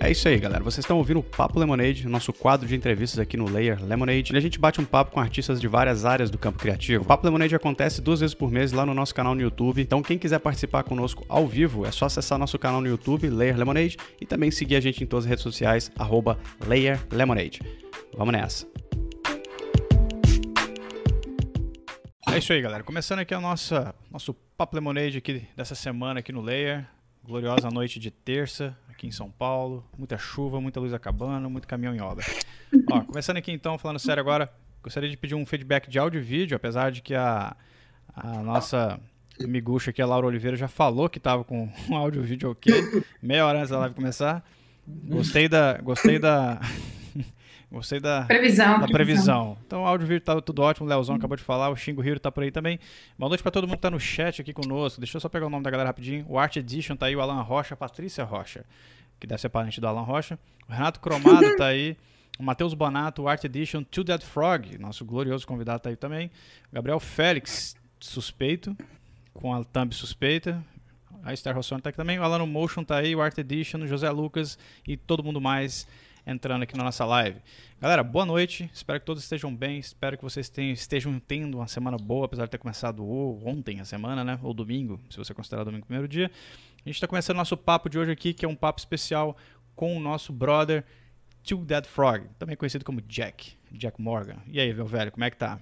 É isso aí, galera. Vocês estão ouvindo o Papo Lemonade, nosso quadro de entrevistas aqui no Layer Lemonade. E a gente bate um papo com artistas de várias áreas do campo criativo. O Papo Lemonade acontece duas vezes por mês lá no nosso canal no YouTube. Então, quem quiser participar conosco ao vivo, é só acessar nosso canal no YouTube, Layer Lemonade, e também seguir a gente em todas as redes sociais, arroba Layer Lemonade. Vamos nessa. É isso aí, galera. Começando aqui o nosso, nosso Papo Lemonade aqui dessa semana aqui no Layer. Gloriosa noite de terça, aqui em São Paulo. Muita chuva, muita luz acabando, muito caminhão em obra. Ó, começando aqui então, falando sério agora, gostaria de pedir um feedback de áudio e vídeo, apesar de que a, a nossa amigucha aqui, a Laura Oliveira, já falou que estava com um áudio e vídeo ok, meia hora antes da live começar. Gostei da. Gostei da. Gostei da previsão. Da previsão. Então, o áudio e vídeo tá tudo ótimo. O Leozão acabou de falar. O Xingo Hiro tá por aí também. Boa noite para todo mundo que tá no chat aqui conosco. Deixa eu só pegar o nome da galera rapidinho. O Art Edition tá aí. O Alan Rocha, a Patrícia Rocha, que deve ser parente do Alan Rocha. O Renato Cromado tá aí. O Matheus Bonato, o Art Edition, To Dead Frog, nosso glorioso convidado tá aí também. O Gabriel Félix, suspeito, com a thumb suspeita. A Esther Rossoni tá aqui também. O Alan Motion tá aí. O Art Edition, o José Lucas e todo mundo mais entrando aqui na nossa live. Galera, boa noite. Espero que todos estejam bem. Espero que vocês tenham, estejam tendo uma semana boa, apesar de ter começado ontem a semana, né? Ou domingo, se você considerar domingo o primeiro dia. A gente está começando o nosso papo de hoje aqui, que é um papo especial com o nosso brother Two Dead Frog, também conhecido como Jack, Jack Morgan. E aí, meu velho, como é que tá?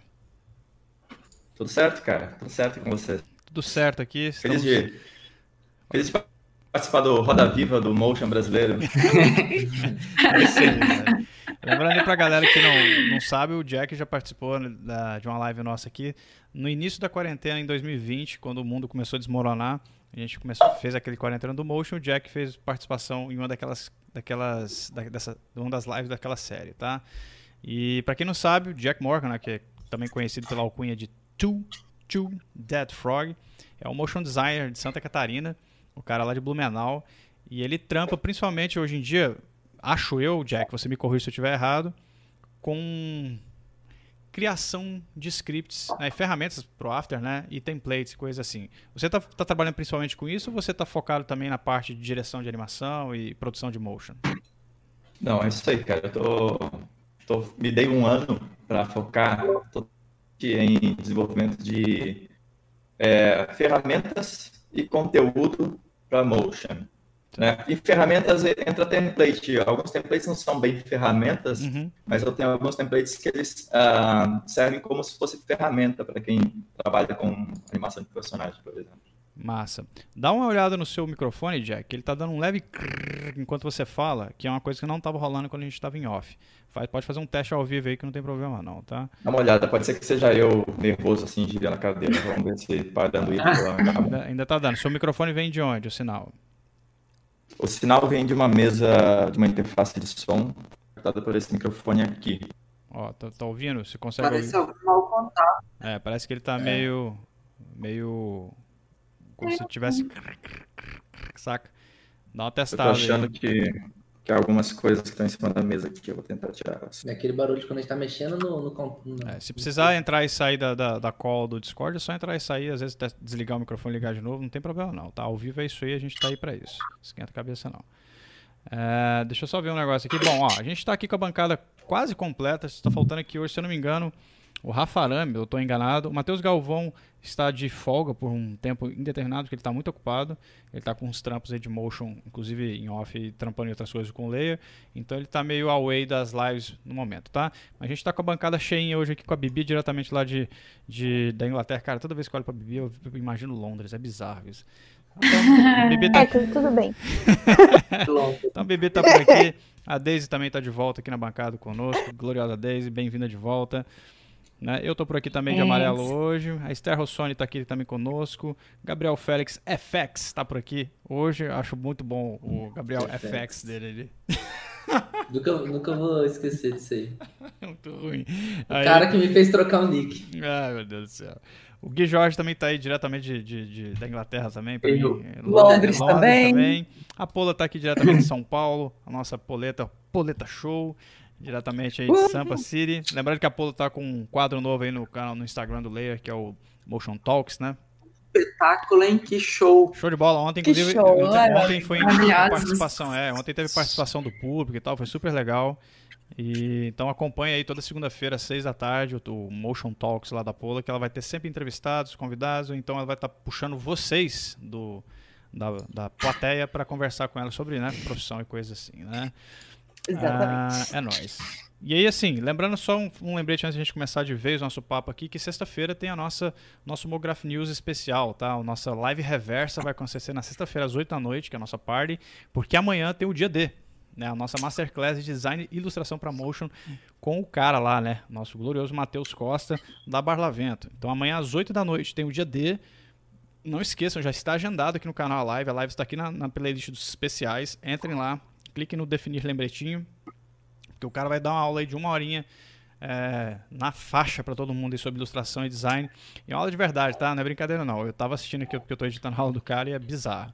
Tudo certo, cara. Tudo certo com você. Tudo certo aqui. Estamos... Feliz de... Feliz de participar do Roda Viva do Motion brasileiro. é Lembrando aí pra galera que não, não sabe, o Jack já participou da, de uma live nossa aqui no início da quarentena em 2020, quando o mundo começou a desmoronar. A gente começou, fez aquele quarentena do Motion, o Jack fez participação em uma daquelas, daquelas, da, dessa, uma das lives daquela série, tá? E para quem não sabe, o Jack Morgan, né, que é também conhecido pela alcunha de Two, Two Dead Frog, é um motion designer de Santa Catarina o cara lá de Blumenau. E ele trampa principalmente hoje em dia, acho eu, Jack, você me corrija se eu estiver errado, com criação de scripts, né, ferramentas pro After, né, e templates, coisas assim. Você está tá trabalhando principalmente com isso ou você está focado também na parte de direção de animação e produção de motion? Não, é isso aí, cara. Eu tô, tô me dei um ano para focar em desenvolvimento de é, ferramentas e conteúdo para Motion. Né? E ferramentas entra template. Alguns templates não são bem ferramentas, uhum. mas eu tenho alguns templates que eles uh, servem como se fosse ferramenta para quem trabalha com animação de personagem, por exemplo. Massa. Dá uma olhada no seu microfone, Jack. Ele tá dando um leve crrr enquanto você fala, que é uma coisa que não estava rolando quando a gente estava em off. Faz, pode fazer um teste ao vivo aí que não tem problema não, tá? Dá uma olhada, pode ser que seja eu nervoso assim, girando a cadeira. Vamos ver se para dando isso. ainda, ainda tá dando. Seu microfone vem de onde, o sinal? O sinal vem de uma mesa, de uma interface de som, captada por esse microfone aqui. Ó, tá, tá ouvindo? Você consegue parece ouvir? Parece mau contato. É, parece que ele tá é. meio... meio como se tivesse. Saca? Dá uma testada. Eu tô achando que, que algumas coisas que estão em cima da mesa aqui eu vou tentar tirar. É aquele barulho quando a gente tá mexendo no. no, no... É, se precisar entrar e sair da, da, da, call do Discord, é só entrar e sair. Às vezes desligar o microfone e ligar de novo, não tem problema não. Tá? Ao vivo é isso aí, a gente tá aí pra isso. Esquenta a cabeça não. É, deixa eu só ver um negócio aqui. Bom, ó, a gente tá aqui com a bancada quase completa. Está faltando aqui hoje, se eu não me engano, o Rafa Arame, eu estou enganado. O Matheus Galvão está de folga por um tempo indeterminado, porque ele está muito ocupado. Ele está com uns trampos aí de motion, inclusive em off, trampando em outras coisas com o Layer. Então ele está meio away das lives no momento, tá? A gente está com a bancada cheia hoje aqui com a Bibi, diretamente lá de, de, da Inglaterra. Cara, toda vez que eu olho para a Bibi, eu imagino Londres. É bizarro isso. Então, Bibi tá... É, tudo, tudo bem. então a Bibi tá por aqui. A Daisy também está de volta aqui na bancada conosco. Gloriosa Daisy, bem-vinda de volta. Né? Eu tô por aqui também de amarelo hoje. A Esther Rossoni tá aqui também conosco. Gabriel Félix FX tá por aqui hoje. Acho muito bom o Gabriel FX, FX dele ali. Nunca, nunca vou esquecer disso aí. muito ruim. O aí... cara que me fez trocar o nick. Ai, meu Deus do céu. O Gui Jorge também tá aí diretamente de, de, de da Inglaterra também. Pra mim. Londres, Londres também. também. A Pola tá aqui diretamente de São Paulo. A nossa Poleta, Poleta Show diretamente aí de Sampa City. Lembrando que a Polo tá com um quadro novo aí no canal no Instagram do Layer, que é o Motion Talks, né? espetáculo, hein? Que show. Show de bola. Ontem, que inclusive, show, ontem, ontem foi participação, é, ontem teve participação do público e tal, foi super legal. E, então acompanha aí toda segunda-feira, às seis da tarde, o, o, Motion Talks lá da Pola, que ela vai ter sempre entrevistados, convidados, então ela vai estar tá puxando vocês do, da, da plateia para conversar com ela sobre né, profissão e coisas assim, né? Exatamente. Ah, é nóis. E aí, assim, lembrando só um, um, lembrete antes de a gente começar de vez o nosso papo aqui, que sexta-feira tem a nossa nosso Mograph News especial, tá? A nossa live reversa vai acontecer na sexta-feira às 8 da noite, que é a nossa party, porque amanhã tem o dia D, né? A nossa Masterclass de Design e Ilustração para Motion com o cara lá, né? Nosso glorioso Matheus Costa, da Barlavento. Então amanhã às 8 da noite tem o dia D. Não esqueçam, já está agendado aqui no canal a live. A live está aqui na, na playlist dos especiais. Entrem lá, cliquem no definir lembretinho, porque o cara vai dar uma aula aí de uma horinha é, na faixa para todo mundo sobre ilustração e design. E é uma aula de verdade, tá? Não é brincadeira não. Eu estava assistindo aqui porque eu estou editando a aula do cara e é bizarro.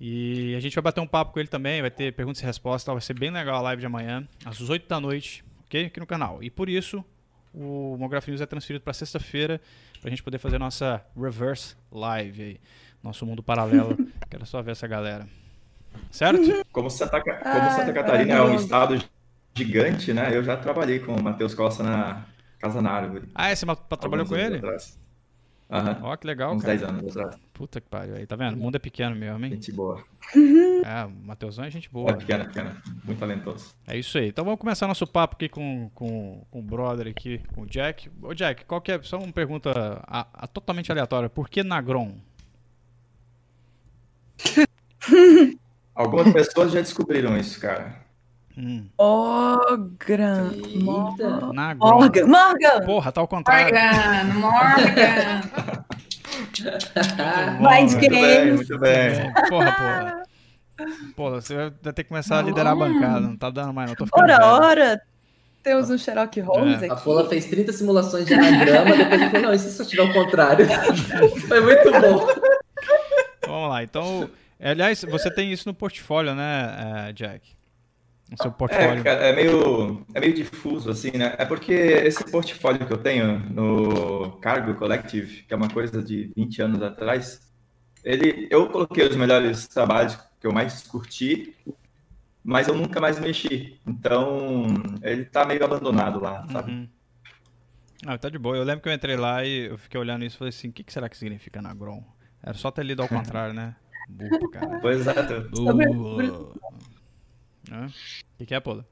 E a gente vai bater um papo com ele também, vai ter perguntas e respostas, vai ser bem legal a live de amanhã, às 8 da noite, ok? Aqui no canal. E por isso, o Mograph News é transferido para sexta-feira, para a gente poder fazer nossa reverse live aí, nosso mundo paralelo. Quero só ver essa galera. Certo? Como Santa, como Santa Catarina é um estado gigante, né? Eu já trabalhei com o Matheus Costa na Casa na Árvore. Ah, é? Você trabalhou com ele? Atrás. Aham. Ó, que legal, Uns cara. 10 anos atrás. Puta que pariu. Aí, tá vendo? O mundo é pequeno mesmo, hein? Gente boa. É, o Matheusão é gente boa. É pequena, pequena. Muito talentoso. É isso aí. Então vamos começar nosso papo aqui com, com, com o brother aqui, com o Jack. Ô Jack, qual que é, só uma pergunta a, a, totalmente aleatória. Por que Nagron? Algumas pessoas já descobriram isso, cara. Hum. Eita. Nagron. Morgan. Morgan. Porra, tá ao contrário. Morgan, Morgan. Mind games. muito bem. Porra, porra. Porra, você vai ter que começar a liderar a bancada. Não tá dando mais, não. Tô ficando Ora, velho. ora. Temos um Sherlock Holmes É. A aqui. Pola fez 30 simulações de anagrama, depois ele falou, não, e se só tiver o contrário? Foi muito bom. Vamos lá. Então, aliás, você tem isso no portfólio, né, eh, Jack? No seu É, portfólio. cara, é meio, é meio difuso, assim, né? É porque esse portfólio que eu tenho no Cargo Collective, que é uma coisa de 20 anos atrás, ele, eu coloquei os melhores trabalhos que eu mais curti, mas eu nunca mais mexi. Então, ele tá meio abandonado lá, sabe? Uhum. Ah, tá de boa. Eu lembro que eu entrei lá e eu fiquei olhando isso e falei assim, o que, que será que significa Nagron? Era só ter lido ao contrário, né? Burro, cara. Pois é, Sobre- Burro. Hã? O que, que é, Pola?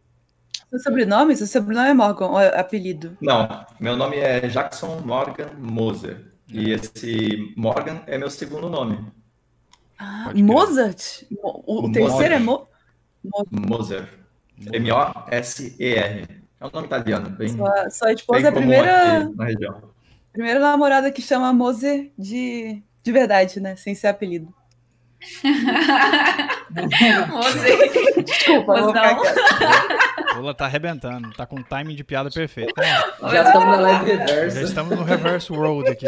Seu sobrenome? Seu sobrenome é Morgan, ou é apelido? Não, meu nome é Jackson Morgan Moser. E esse Morgan é meu segundo nome, Ah. Mozart? O, o terceiro é Mo... Mo- Moser. M-O-S-E-R. É um nome italiano, bem, Sua, sua bem esposa é a primeira, na região. primeira namorada que chama Moser de, de verdade, né? Sem ser apelido. Você. Desculpa, quieta. Pola tá arrebentando, tá com um timing de piada perfeito. Então, Já estamos na live Já reversa. estamos no reverse world aqui.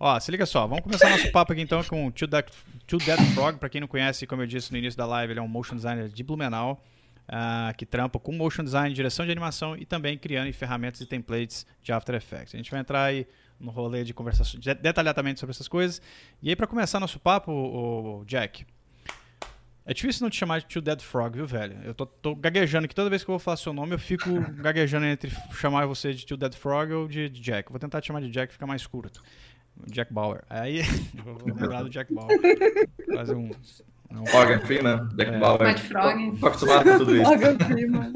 Ó, se liga só, vamos começar nosso papo aqui então com o Two Dead, Two Dead Frog. Pra quem não conhece, como eu disse no início da live, ele é um motion designer de Blumenau, ah, que trampa com motion design, direção de animação e também criando ferramentas e templates de After Effects. A gente vai entrar aí no rolê de conversar detalhadamente sobre essas coisas. E aí, pra começar nosso papo, o Jack, é difícil não te chamar de Two Dead Frog, viu, velho? Eu tô, tô gaguejando aqui. Toda vez que eu vou falar seu nome, eu fico gaguejando entre chamar você de Two Dead Frog ou de, de Jack. Eu vou tentar te chamar de Jack, fica mais curto. Jack Bauer. Aí, eu vou lembrar do Jack Bauer. Fazer um... um- Morgan Freeman, Jack É. Bauer. White Frog. Tô acostumado com tudo isso. Morgan Freeman.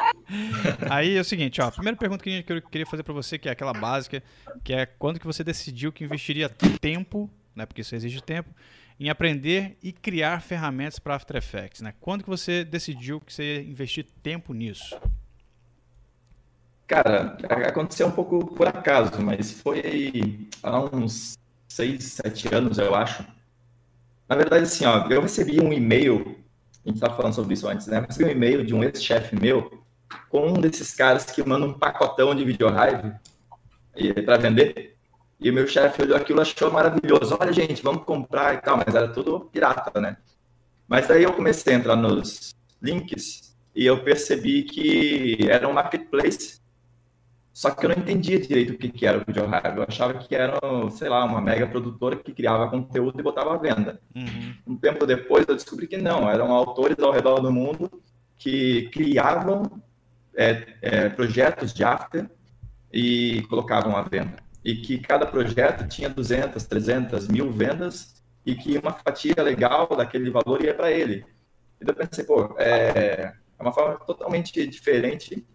Aí é o seguinte, ó. A primeira pergunta que eu queria fazer pra você, que é aquela básica, que é quando que você decidiu que investiria tempo, né? Porque isso exige tempo, em aprender e criar ferramentas para After Effects, né? Quando que você decidiu que você ia investir tempo nisso? Cara, aconteceu um pouco por acaso, mas foi há uns seis, sete anos, eu acho. Na verdade, assim, ó, eu recebi um e-mail, a gente estava falando sobre isso antes, né? Eu recebi um e-mail de um ex-chefe meu com um desses caras que manda um pacotão de videolive para vender. E o meu chefe olhou aquilo achou maravilhoso. Olha, gente, vamos comprar e tal, mas era tudo pirata, né? Mas daí eu comecei a entrar nos links e eu percebi que era um marketplace Só que eu não entendia direito o que, que era o Video Hive. Eu achava que era, sei lá, uma mega produtora que criava conteúdo e botava à venda. Uhum. Um tempo depois eu descobri que não, eram autores ao redor do mundo que criavam é, é, projetos de after e colocavam à venda. E que cada projeto tinha 200, 300, mil vendas e que uma fatia legal daquele valor ia para ele. E eu pensei, pô, é, é uma forma totalmente diferente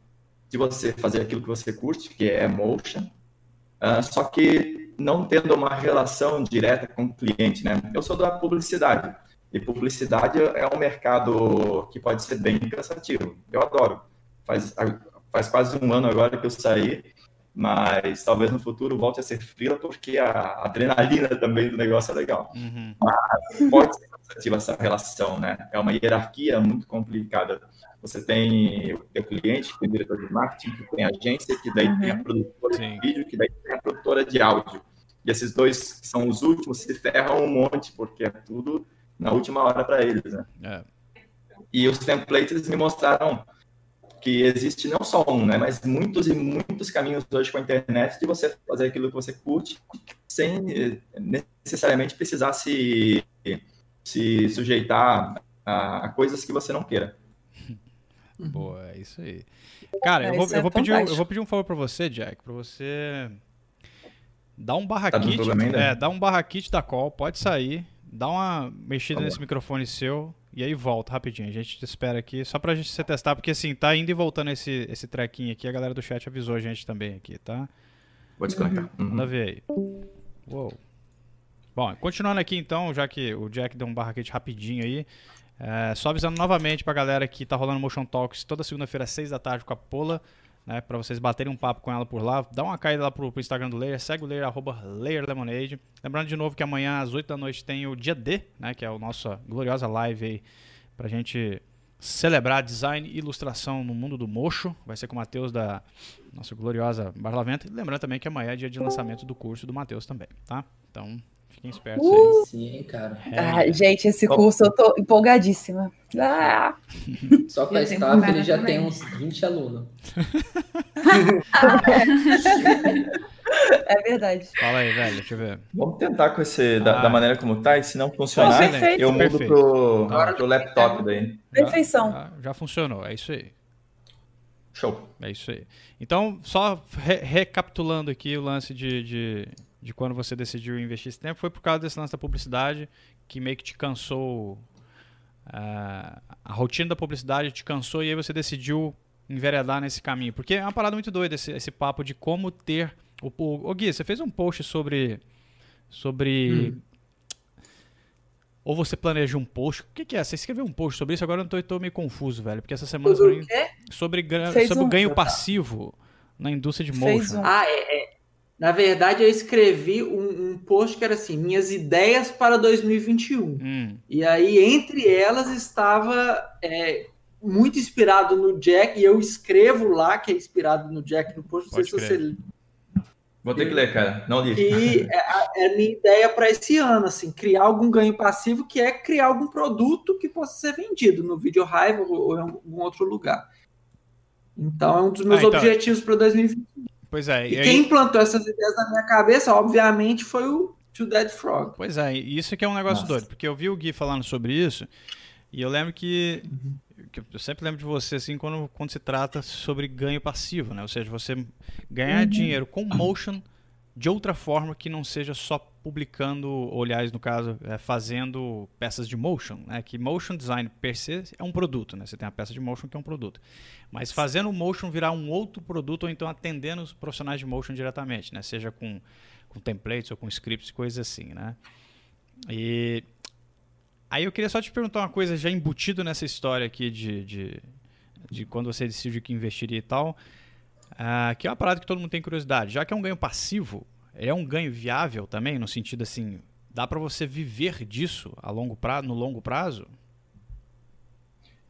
de você fazer aquilo que você curte, que é motion, uh, só que não tendo uma relação direta com o cliente, né? Eu sou da publicidade, e publicidade é um mercado que pode ser bem cansativo. Eu adoro. Faz, faz quase um ano agora que eu saí, mas talvez no futuro volte a ser frila, porque a adrenalina também do negócio é legal. Uhum. Mas pode ser cansativa essa relação, né? É uma hierarquia muito complicada você tem o teu cliente, que tem o diretor de marketing, que tem a agência, que daí uhum. tem a uhum. produtora Sim. de vídeo, que daí tem a produtora de áudio. E esses dois, que são os últimos, se ferram um monte, porque é tudo na última hora para eles, né? É. E os templates me mostraram que existe não só um, né, mas muitos e muitos caminhos hoje com a internet de você fazer aquilo que você curte sem eh, necessariamente precisar se, se sujeitar a, a coisas que você não queira. Uhum. Boa, é isso aí. Cara, eu, vou, eu, vou pedir, eu vou pedir um favor pra você, Jack, pra você dar um barra tá kit. É, dá um barra kit da call, pode sair, dá uma mexida tá nesse microfone seu e aí volta rapidinho. A gente te espera aqui, só pra gente se testar, porque assim, tá indo e voltando esse, esse trequinho aqui, a galera do chat avisou a gente também aqui, tá? Vou desconectar. Uhum. Manda ver aí. Uou. Bom, continuando aqui então, já que o Jack deu um barra kit rapidinho aí. É, só avisando novamente pra galera que tá rolando Motion Talks toda segunda-feira às 6 da tarde com a Pola, né? Pra vocês baterem um papo com ela por lá. Dá uma caída lá pro, pro Instagram do Layer, segue o Layer, arroba Layer Lemonade. Lembrando de novo que amanhã às 8 da noite tem o dia D, né? Que é a nossa gloriosa live aí pra gente celebrar design e ilustração no mundo do mocho. Vai ser com o Matheus da nossa gloriosa Barlaventa. E lembrando também que amanhã é dia de lançamento do curso do Matheus também, tá? Então, Fiquem espertos uh! aí. Sim, cara. É. Ah, gente, esse curso eu tô empolgadíssima. Ah! Só com a staff ele já também. tem uns 20 alunos. é verdade. Fala aí, velho, deixa eu ver. Vamos tentar com esse, da, ah. da maneira como tá, e se não funcionar, eu mudo Perfeito. pro, tá. pro laptop daí. Perfeição. Já, já funcionou, é isso aí. Show. É isso aí. Então, só re recapitulando aqui o lance de, de de quando você decidiu investir esse tempo foi por causa desse lance da publicidade que meio que te cansou uh, a rotina da publicidade te cansou e aí você decidiu enveredar nesse caminho porque é uma parada muito doida esse, esse papo de como ter o, o, o Gui você fez um post sobre sobre hum. ou você planeja um post o que, que, é você escreveu um post sobre isso agora eu tô, tô meio confuso velho porque essa semana sobre, sobre, sobre um. o ganho passivo na indústria de motion um. ah é, é na verdade, eu escrevi um, um, post que era assim: minhas ideias para 2021. Hum. E aí, entre elas, estava é, muito inspirado no Jack, e eu escrevo lá que é inspirado no Jack no post. Não sei se você. Vou ter que ler, cara. Não li. E é, é a minha ideia para esse ano, assim, criar algum ganho passivo, que é criar algum produto que possa ser vendido no Video Hive ou em algum outro lugar. Então, é um dos meus ah, então... objetivos para 2021. Pois é. E, e quem implantou essas ideias na minha cabeça, obviamente, foi o Two Dead Frog. Pois é, isso que é um negócio Nossa. doido, porque eu vi o Gui falando sobre isso, e eu lembro que, uhum. que, eu sempre lembro de você assim quando, quando se trata sobre ganho passivo, né? Ou seja, você ganhar uhum. dinheiro com motion de outra forma que não seja só publicando, ou aliás, no caso, é, fazendo peças de motion, né? Que motion design per se é um produto, né? Você tem a peça de motion que é um produto. Mas fazendo o motion virar um outro produto ou então atendendo os profissionais de motion diretamente, né? Seja com, com templates ou com scripts, coisas assim, né? E aí eu queria só te perguntar uma coisa já embutido nessa história aqui de, de, de quando você decidiu que investiria e tal. Uh, que é uma parada que todo mundo tem curiosidade. Já que é um ganho passivo, é um ganho viável também, no sentido assim, dá para você viver disso a longo prazo, no longo prazo?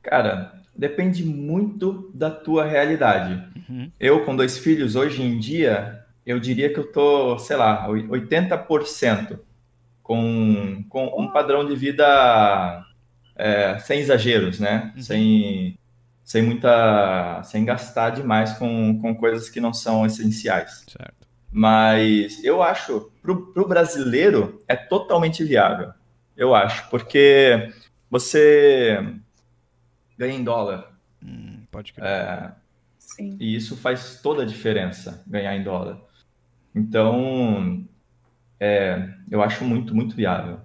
Cara, depende muito da tua realidade. Uhum. Eu, com dois filhos, hoje em dia, eu diria que eu tô, sei lá, 80% com, com um padrão de vida é, sem exageros, né? Uhum. Sem sem muita, sem gastar demais com, com coisas que não são essenciais. Certo. Mas eu acho, para o brasileiro, é totalmente viável. Eu acho, porque você ganha em dólar. Hum, pode crer. É, e isso faz toda a diferença, ganhar em dólar. Então, é, eu acho muito, muito viável.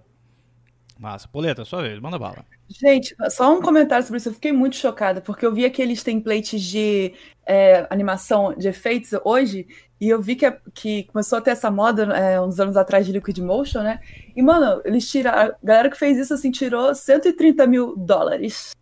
Massa. Poleta, sua vez, manda bala. Gente, só um comentário sobre isso. Eu fiquei muito chocada, porque eu vi aqueles templates de é, animação de efeitos hoje, e eu vi que, que começou a ter essa moda é, uns anos atrás de Liquid Motion, né? E, mano, eles tiraram. A galera que fez isso, assim, tirou 130 mil dólares.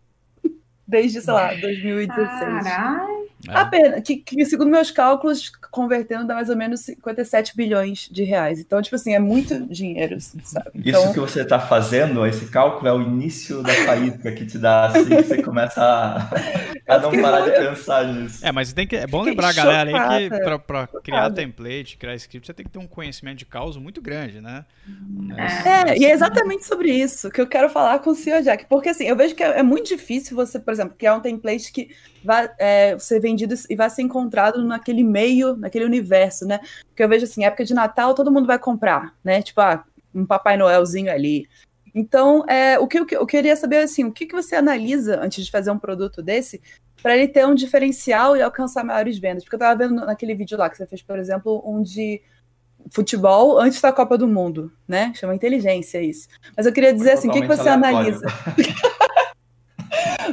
Desde, sei lá, 2016. Caralho. É. Apenas, que, que, segundo meus cálculos, convertendo dá mais ou menos 57 bilhões de reais. Então, tipo assim, é muito dinheiro, assim, sabe? Então... Isso que você está fazendo, esse cálculo, é o início da faísca que te dá assim, que você começa a, a não parar de pensar nisso. É, mas tem que, é bom lembrar a galera aí que para criar template, criar script, você tem que ter um conhecimento de causa muito grande, né? É, é, e é exatamente sobre isso que eu quero falar com o senhor Jack. Porque assim, eu vejo que é, é muito difícil você, por exemplo, criar um template que vai é, ser vendido e vai ser encontrado naquele meio, naquele universo, né? Porque eu vejo assim, época de Natal, todo mundo vai comprar, né? Tipo, ah, um Papai Noelzinho ali. Então, é, o que eu, eu queria saber assim, o que, que você analisa antes de fazer um produto desse para ele ter um diferencial e alcançar maiores vendas? Porque eu estava vendo naquele vídeo lá que você fez, por exemplo, um de futebol antes da Copa do Mundo, né? Chama inteligência isso. Mas eu queria dizer assim, o que, que você analisa?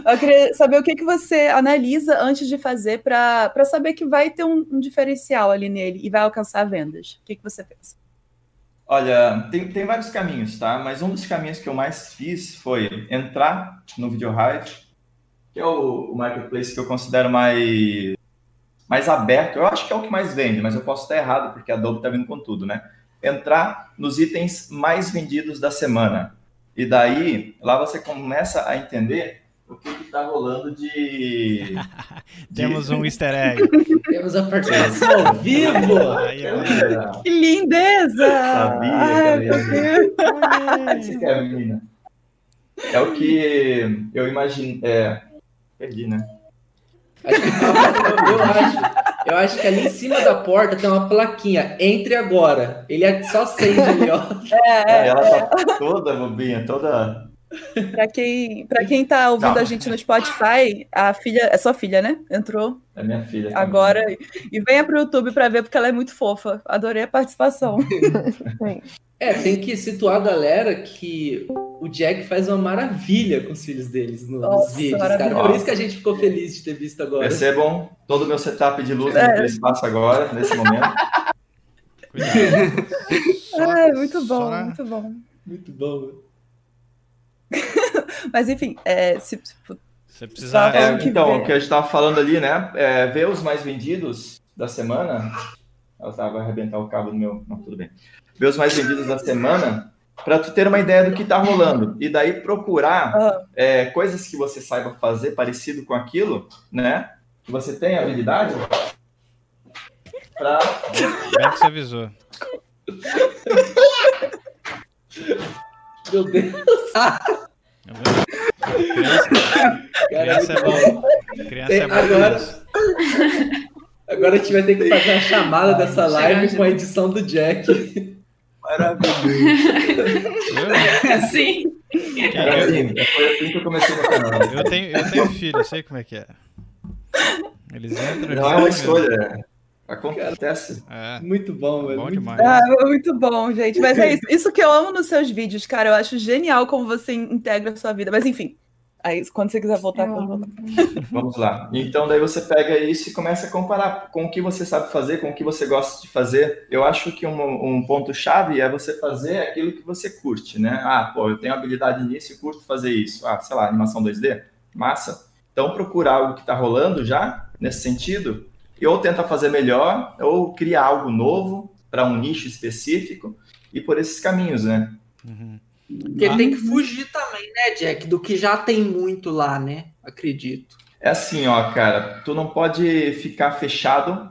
Eu queria saber o que, que você analisa antes de fazer para saber que vai ter um, um, diferencial ali nele e vai alcançar vendas. O que, que você pensa? Olha, tem, tem vários caminhos, tá? Mas um dos caminhos que eu mais fiz foi entrar no Video Hive, que é o, o marketplace que eu considero mais, mais aberto. Eu acho que é o que mais vende, mas eu posso estar errado, porque a Adobe está vindo com tudo, né? Entrar nos itens mais vendidos da semana. E daí, lá você começa a entender o que está rolando de... de... Temos um easter egg. Temos a participação ao vivo. Aí, que lindeza! Sabia Ai, que é a menina. É o que eu imagino. É... Perdi, né? Acho que, eu, acho, eu acho que ali em cima da porta tem uma plaquinha. Entre agora. Ele é só acende ali, ó. É, é, ela tá toda bobinha, toda Pra quem, pra quem tá ouvindo Não. a gente no Spotify, a filha, é sua filha, né? Entrou. É minha filha. Agora. E venha pro YouTube pra ver, porque ela é muito fofa. Adorei a participação. é, tem que situar a galera que o Jack faz uma maravilha com os filhos deles nos Nossa, vídeos, cara. Por isso que a gente ficou feliz de ter visto agora. Percebam todo o meu setup de luz é. no espaço agora, nesse momento. é, muito bom, muito bom. Muito bom. Mas enfim, é, se, você precisar. É, então, o que a gente estava falando ali, né? É, ver os mais vendidos da semana. Eu estava arrebentar o cabo do meu. Não, tudo bem. Ver os mais vendidos da semana para tu ter uma ideia do que está rolando. E daí procurar uhum. é, coisas que você saiba fazer parecido com aquilo, né? Que você tem habilidade. Pra... Bem que você avisou. Meu Deus! Criança, é bom. Criança é bom. Agora, agora a gente vai ter que fazer a chamada dessa live com a edição do Jack. Maravilhoso. Sim. Era assim, foi assim que eu comecei no canal. Eu tenho, eu tenho filho, eu sei como é que é. Eles entram. Não é uma escolha. Acontece. É. Muito bom, velho. Bom muito demais. Ah, muito bom, gente. Mas é isso. Isso que eu amo nos seus vídeos, cara. Eu acho genial como você integra a sua vida. Mas enfim, aí quando você quiser voltar, vamos Vamos lá. Então daí você pega isso e começa a comparar com o que você sabe fazer, com o que você gosta de fazer. Eu acho que um, um ponto chave é você fazer aquilo que você curte, né? Ah, pô, eu tenho habilidade nisso e curto fazer isso. Ah, sei lá, animação 2D, massa. Então procurar algo que está rolando já nesse sentido e ou tenta fazer melhor, ou cria algo novo para um nicho específico, e por esses caminhos, né? Uhum. Porque ah. tem que fugir também, né, Jack, do que já tem muito lá, né? Acredito. É assim, ó, cara, tu não pode ficar fechado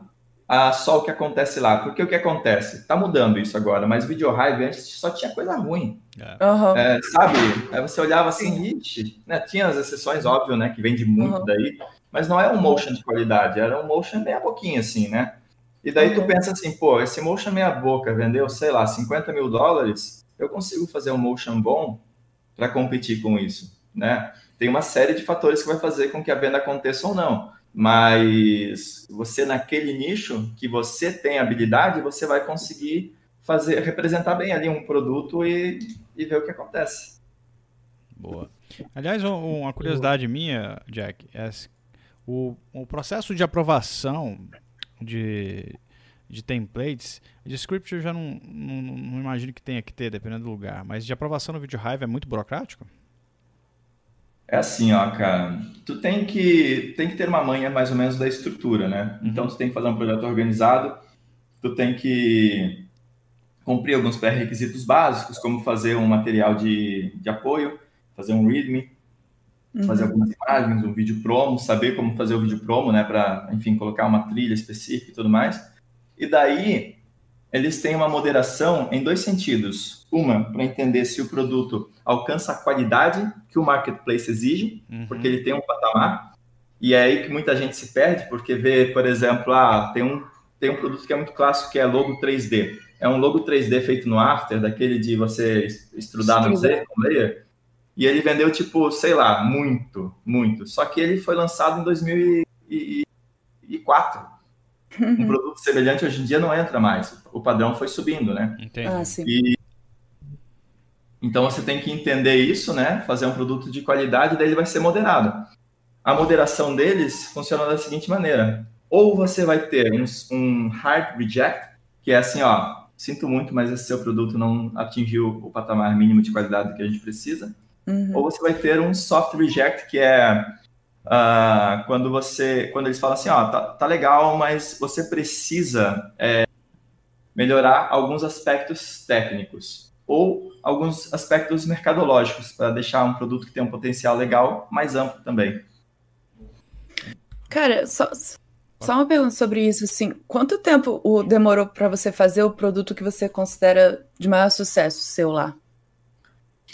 a só o que acontece lá. Porque o que acontece? Tá mudando isso agora, mas Video Hive antes só tinha coisa ruim. Uhum. É, sabe? Aí você olhava assim, ixi, né? Tinha as exceções, óbvio, né? Que vende muito uhum. daí. Mas não é um motion de qualidade, era um motion meia boquinha, assim, né? E daí tu pensa assim, pô, esse motion meia boca vendeu, sei lá, 50 mil dólares, eu consigo fazer um motion bom para competir com isso, né? Tem uma série de fatores que vai fazer com que a venda aconteça ou não, mas você naquele nicho que você tem habilidade, você vai conseguir fazer representar bem ali um produto e, e ver o que acontece. Boa. Aliás, uma curiosidade minha, Jack, é o, o processo de aprovação de, de templates, de script eu já não, não, não, imagino que tenha que ter, dependendo do lugar, mas de aprovação no vídeo Hive é muito burocrático? É assim, ó, cara, tu tem que, tem que ter uma manha mais ou menos da estrutura, né? Uhum. Então, tu tem que fazer um projeto organizado, tu tem que cumprir alguns pré-requisitos básicos, como fazer um material de, de apoio, fazer um README, uhum. fazer algumas imagens, um vídeo promo, saber como fazer o vídeo promo, né, para, enfim, colocar uma trilha específica e tudo mais. E daí, eles têm uma moderação em dois sentidos. Uma, para entender se o produto alcança a qualidade que o marketplace exige, uhum. porque ele tem um patamar. E é aí que muita gente se perde, porque vê, por exemplo, ah, tem um, tem um produto que é muito clássico, que é logo 3D. É um logo 3D feito no After, daquele de você estrudar no Z, com layer. E ele vendeu, tipo, sei lá, muito, muito. Só que ele foi lançado em 2004. Um produto semelhante hoje em dia não entra mais. O padrão foi subindo, né? Entendi. Ah, sim. E... Então você tem que entender isso, né? Fazer um produto de qualidade, daí ele vai ser moderado. A moderação deles funciona da seguinte maneira: ou você vai ter um, um hard reject, que é assim, ó, sinto muito, mas esse seu produto não atingiu o patamar mínimo de qualidade que a gente precisa. Uhum. Ou você vai ter um soft reject, que é uh, quando você, quando eles falam assim, ó, tá, tá legal, mas você precisa é, melhorar alguns aspectos técnicos ou alguns aspectos mercadológicos para deixar um produto que tem um potencial legal mais amplo também. Cara, só, só uma pergunta sobre isso, assim, quanto tempo demorou para você fazer o produto que você considera de maior sucesso seu lá?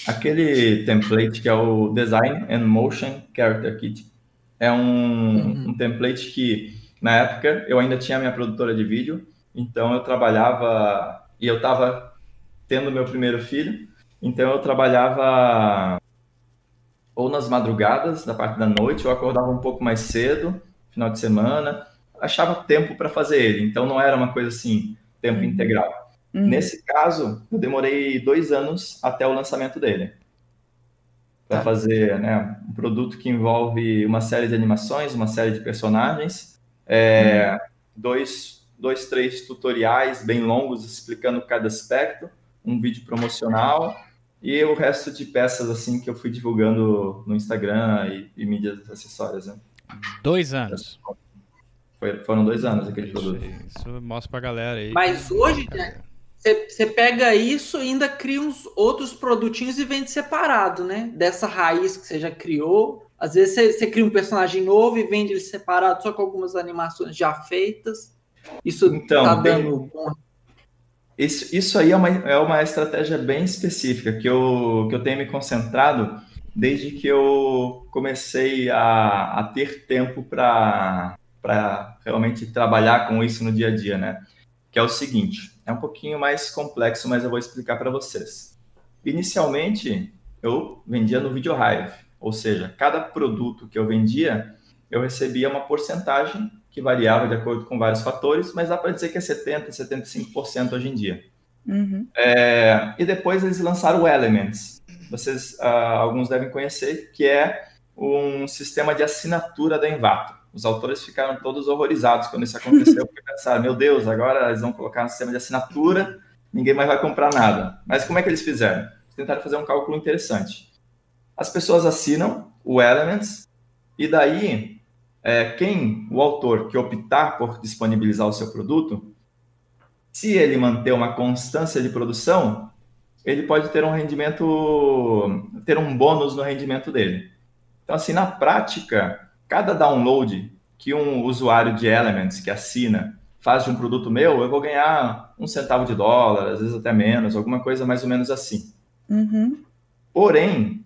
Aquele template que é o Design and Motion Character Kit. É um, uhum. um template que, na época, eu ainda tinha minha produtora de vídeo, então eu trabalhava e eu estava tendo meu primeiro filho, então eu trabalhava ou nas madrugadas, da parte da noite, ou acordava um pouco mais cedo, final de semana, achava tempo para fazer ele, então não era uma coisa assim, tempo uhum. integral. Uhum. Nesse caso, eu demorei dois anos até o lançamento dele. Para tá. fazer né, um produto que envolve uma série de animações, uma série de personagens, é, uhum. dois, dois, três tutoriais bem longos explicando cada aspecto, um vídeo promocional e o resto de peças assim que eu fui divulgando no Instagram e, e mídias acessórias. Né? Dois anos. Foi, foram dois anos aquele isso, produto. Isso mostra pra galera aí. Mas hoje, né, você pega isso e ainda cria uns outros produtinhos e vende separado, né? Dessa raiz que você já criou. Às vezes você cria um personagem novo e vende ele separado, só com algumas animações já feitas. Isso então, tá dando bom. Isso, isso aí é uma, é uma estratégia bem específica que eu, que eu tenho me concentrado desde que eu comecei a, a ter tempo para realmente trabalhar com isso no dia a dia, né? Que é o seguinte é um pouquinho mais complexo, mas eu vou explicar para vocês. Inicialmente, eu vendia no Video Hive, ou seja, cada produto que eu vendia, eu recebia uma porcentagem que variava de acordo com vários fatores, mas dá para dizer que é 70%, 75% hoje em dia. Uhum. É, e depois eles lançaram o Elements. Vocês, uh, alguns devem conhecer, que é um sistema de assinatura da Envato. Os autores ficaram todos horrorizados quando isso aconteceu, porque pensaram, meu Deus, agora eles vão colocar um sistema de assinatura, ninguém mais vai comprar nada. Mas como é que eles fizeram? Tentaram fazer um cálculo interessante. As pessoas assinam o Elements, e daí, é, quem, o autor, que optar por disponibilizar o seu produto, se ele manter uma constância de produção, ele pode ter um rendimento, ter um bônus no rendimento dele. Então, assim, na prática, cada download que um usuário de Elements que assina faz de um produto meu, eu vou ganhar um centavo de dólar, às vezes até menos, alguma coisa mais ou menos assim. Uhum. Porém,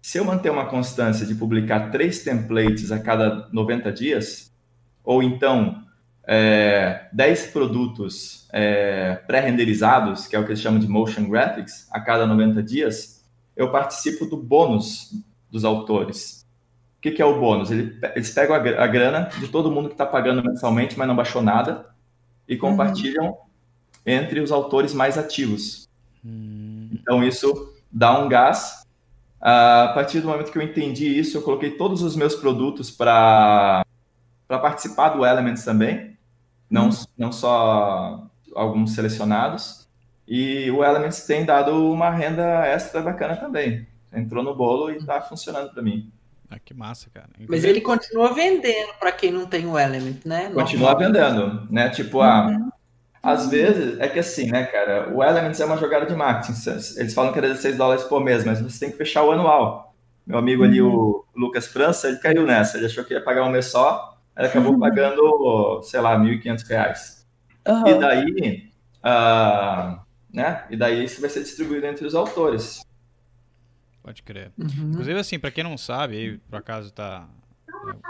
se eu manter uma constância de publicar três templates a cada 90 dias, ou então é, 10 produtos é, pré-renderizados, que é o que eles chamam de motion graphics, a cada 90 dias, eu participo do bônus dos autores. O que, que é o bônus? Eles pegam a grana de todo mundo que está pagando mensalmente, mas não baixou nada, e uhum. compartilham uhum. entre os autores mais ativos. Hum. Então, isso dá um gás. A partir do momento que eu entendi isso, eu coloquei todos os meus produtos para participar do Elements também, não, uhum. não só alguns selecionados. E o Elements tem dado uma renda extra bacana também. Entrou no bolo e está funcionando para mim. Ah, que massa, cara. Inclusive... Mas ele continua vendendo para quem não tem o Element, né? Continua vendendo, né? Tipo, ah, uhum. às vezes, é que assim, né, cara, o Elements é uma jogada de marketing. Eles falam que é 16 dólares por mês, mas você tem que fechar o anual. Meu amigo ali, o uhum. Lucas França, ele caiu nessa. Ele achou que ia pagar um mês só, ele acabou pagando, sei lá, 1.500 reais. Uhum. E daí, uh, né? E daí isso vai ser distribuído entre os autores. Pode crer. Uhum. Inclusive, assim, para quem não sabe, aí, por acaso tá.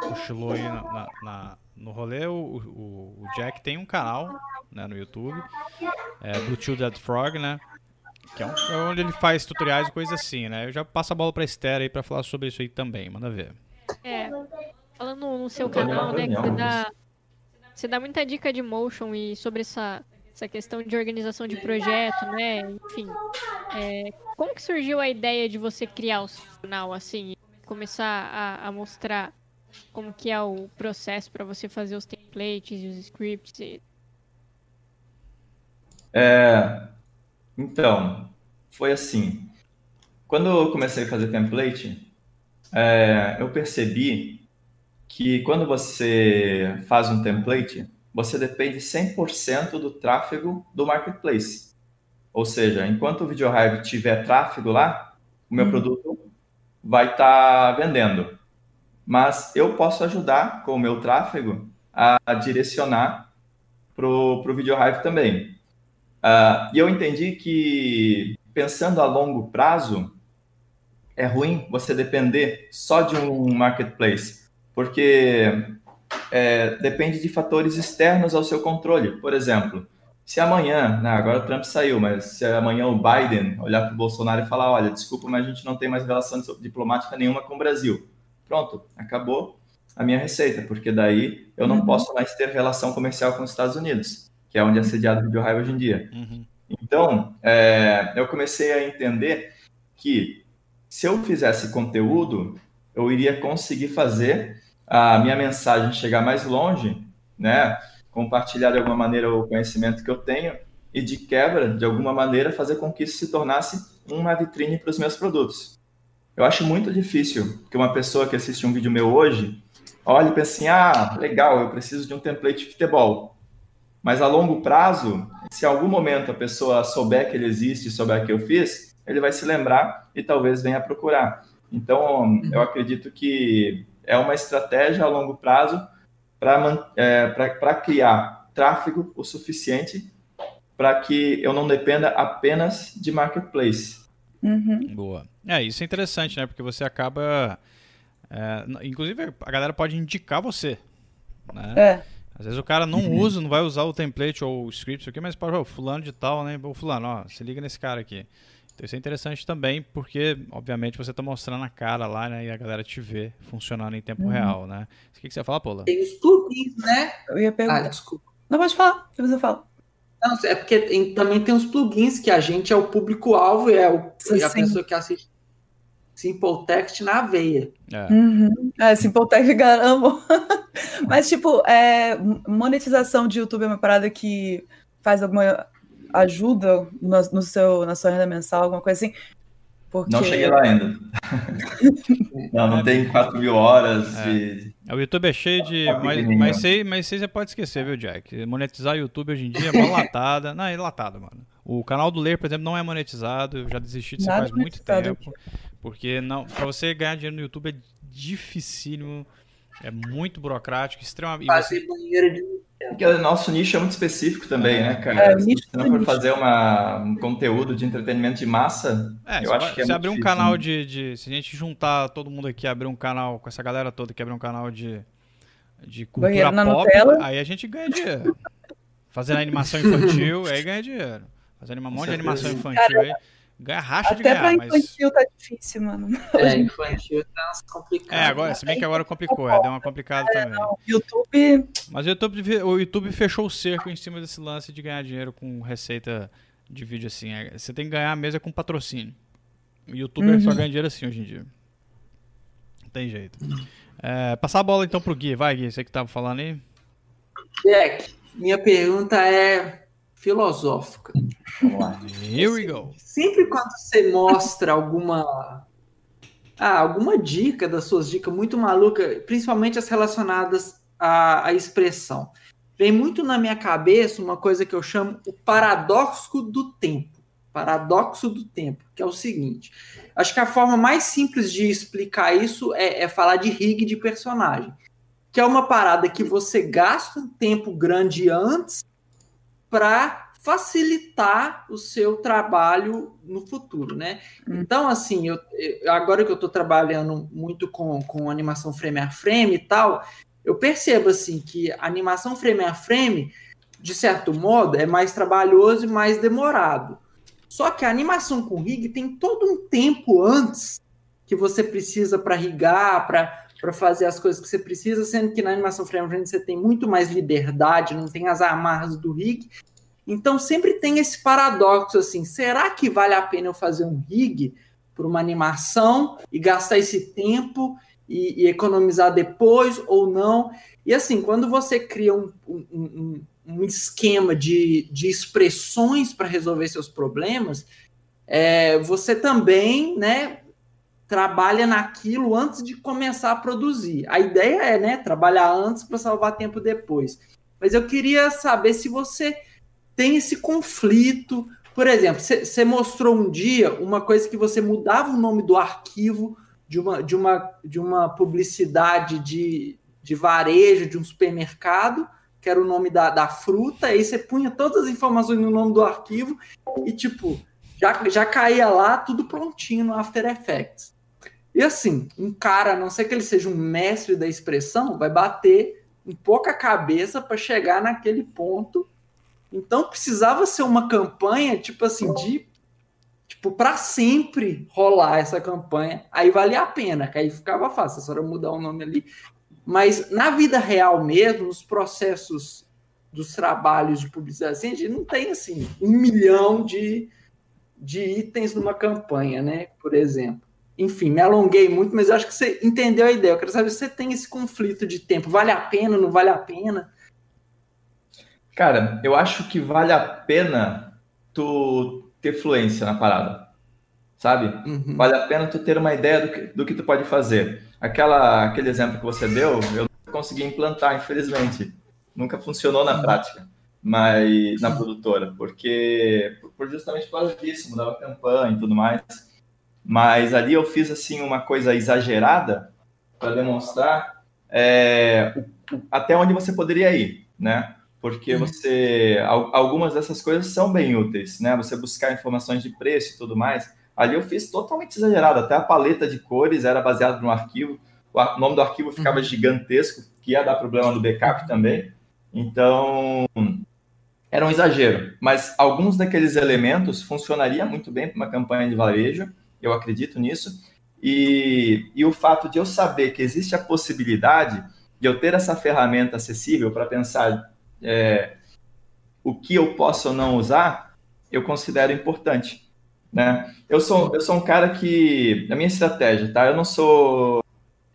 Cochilou aí na, na, na, no rolê, o, o, o, Jack tem um canal né, no YouTube, é, Bluetooth Dead Frog, né? Que é, um, é, onde ele faz tutoriais e coisas assim, né? Eu já passo a bola pra Esther aí pra falar sobre isso aí também, manda ver. É, falando no seu canal, né, que você dá, você dá muita dica de motion e sobre essa essa questão de organização de projeto, né? Enfim, é, como que surgiu a ideia de você criar o canal, assim, começar a, a mostrar como que é o processo para você fazer os templates e os scripts? E... É, então, foi assim. Quando eu comecei a fazer template, é, eu percebi que quando você faz um template, você depende 100% do tráfego do marketplace. Ou seja, enquanto o VideoHive tiver tráfego lá, o meu hum. produto vai estar tá vendendo. Mas eu posso ajudar com o meu tráfego a, direcionar para o VideoHive também. Uh, e eu entendi que, pensando a longo prazo, é ruim você depender só de um marketplace, porque é, depende de fatores externos ao seu controle. Por exemplo, se amanhã, né, agora o Trump saiu, mas se amanhã o Biden olhar para o Bolsonaro e falar: olha, desculpa, mas a gente não tem mais relação diplomática nenhuma com o Brasil. Pronto, acabou a minha receita, porque daí eu não uhum. posso mais ter relação comercial com os Estados Unidos, que é onde é sediado o BioHive hoje em dia. Uhum. Então, é, eu comecei a entender que se eu fizesse conteúdo, eu iria conseguir fazer a minha mensagem chegar mais longe, né? Compartilhar de alguma maneira o conhecimento que eu tenho e de quebra, de alguma maneira, fazer com que isso se tornasse uma vitrine para os meus produtos. Eu acho muito difícil que uma pessoa que assiste um vídeo meu hoje olhe e pense assim: ah, legal, eu preciso de um template de futebol. Mas a longo prazo, se algum momento a pessoa souber que ele existe, souber que eu fiz, ele vai se lembrar e talvez venha procurar. Então, eu acredito que é uma estratégia a longo prazo para é, criar tráfego o suficiente para que eu não dependa apenas de marketplace. Uhum. Boa. É, isso é interessante, né? Porque você acaba. É, inclusive, a galera pode indicar você. Né? É. Às vezes o cara não uhum. usa, não vai usar o template ou o script, aqui, mas pode, oh, fulano de tal, né? O fulano, ó, se liga nesse cara aqui. Então isso é interessante também, porque, obviamente, você está mostrando a cara lá, né? E a galera te vê funcionando em tempo uhum. real, né? O que, que você ia falar, Paula? Tem os plugins, né? Eu ia perguntar. Ah, desculpa. Não, pode falar, depois eu falo. Não, é porque tem, também tem os plugins que a gente é o público-alvo e é o, sim, a pessoa que assiste Simple Text na veia. É, uhum. é Simple Text, caramba. Mas, tipo, é, monetização de YouTube é uma parada que faz alguma ajuda no, no, seu, na sua renda mensal, alguma coisa assim? Porque... Não cheguei lá ainda. não, não tem 4 mil horas é. de. É, o YouTube é cheio de. Mas, mas, sei, mas você já pode esquecer, viu, Jack? Monetizar o YouTube hoje em dia é mó latada. não, é latada, mano. O canal do Ler, por exemplo, não é monetizado. Eu já desisti disso faz muito tempo. Porque não, pra você ganhar dinheiro no YouTube é dificílimo. É muito burocrático, extremamente. Fazer banheiro de Porque o nosso nicho é muito específico também, né, cara? É, se não for fazer uma, um conteúdo de entretenimento de massa, é, eu acho que é Se abrir um difícil, canal né? de, de. Se a gente juntar todo mundo aqui, abrir um canal com essa galera toda que abrir um canal de, de cultura pop, Nutella. aí a gente ganha dinheiro. Fazendo animação infantil, aí ganha dinheiro. Fazendo um monte de animação infantil cara, aí. Ganha racha de ganhar. Até pra infantil mas... tá difícil, mano. É, infantil tá complicado. É, agora, se bem que agora complicou, é, deu uma complicada é, também. Não, YouTube. Mas o YouTube, o YouTube fechou o cerco em cima desse lance de ganhar dinheiro com receita de vídeo assim. É, você tem que ganhar a mesa com patrocínio. O YouTube uhum. só ganha dinheiro assim hoje em dia. Não tem jeito. É, passar a bola então pro Gui, vai, Gui, você que tava falando aí. Jack, minha pergunta é filosófica. Here we go. Sempre quando você mostra alguma ah, alguma dica das suas dicas muito maluca, principalmente as relacionadas à, à expressão, vem muito na minha cabeça uma coisa que eu chamo o paradoxo do tempo. Paradoxo do tempo, que é o seguinte: acho que a forma mais simples de explicar isso é, é falar de rig de personagem, que é uma parada que você gasta um tempo grande antes para facilitar o seu trabalho no futuro, né? Hum. Então, assim, eu, agora que eu estou trabalhando muito com, com animação frame a frame e tal, eu percebo, assim, que a animação frame a frame, de certo modo, é mais trabalhoso e mais demorado. Só que a animação com rig tem todo um tempo antes que você precisa para rigar, para fazer as coisas que você precisa, sendo que na animação frame a frame você tem muito mais liberdade, não tem as amarras do rig, então sempre tem esse paradoxo assim: será que vale a pena eu fazer um rig para uma animação e gastar esse tempo e, e, economizar depois ou não? E assim, quando você cria um, um, um esquema de, de expressões para resolver seus problemas, é, você também, né? Trabalha naquilo antes de começar a produzir. A ideia é, né, trabalhar antes para salvar tempo depois. Mas eu queria saber se você tem esse conflito. Por exemplo, você mostrou um dia uma coisa que você mudava o nome do arquivo de uma, de uma, de uma publicidade de, de varejo de um supermercado, que era o nome da, da fruta, aí você punha todas as informações no nome do arquivo e, tipo, já, já caía lá tudo prontinho no After Effects. E assim, um cara, a não ser que ele seja um mestre da expressão, vai bater um pouco a cabeça para chegar naquele ponto então precisava ser uma campanha, tipo assim, de tipo para sempre rolar essa campanha. Aí valia a pena, que aí ficava fácil, só era mudar o nome ali. Mas na vida real mesmo, nos processos dos trabalhos de publicidade, assim, a gente não tem assim um milhão de, de itens numa campanha, né? Por exemplo. Enfim, me alonguei muito, mas eu acho que você entendeu a ideia. Eu quero saber se você tem esse conflito de tempo. Vale a pena, não vale a pena? Cara, eu acho que vale a pena tu ter fluência na parada, sabe? Uhum. Vale a pena tu ter uma ideia do que, do que tu pode fazer. Aquela, aquele exemplo que você deu, eu não consegui implantar, infelizmente. Nunca funcionou na uhum. prática, mas na produtora, porque por justamente por causa disso, mudava campanha e tudo mais. Mas ali eu fiz assim uma coisa exagerada para demonstrar é, até onde você poderia ir, né? porque uhum. você algumas dessas coisas são bem úteis, né? Você buscar informações de preço e tudo mais. Ali eu fiz totalmente exagerado, até a paleta de cores era baseada no arquivo, o nome do arquivo ficava uhum. gigantesco, que ia dar problema no backup também. Então, era um exagero, mas alguns daqueles elementos funcionaria muito bem para uma campanha de varejo, eu acredito nisso. E, e o fato de eu saber que existe a possibilidade de eu ter essa ferramenta acessível para pensar é, o que eu posso ou não usar, eu considero importante. Né? Eu, sou, eu sou um cara que. A minha estratégia, tá? Eu não sou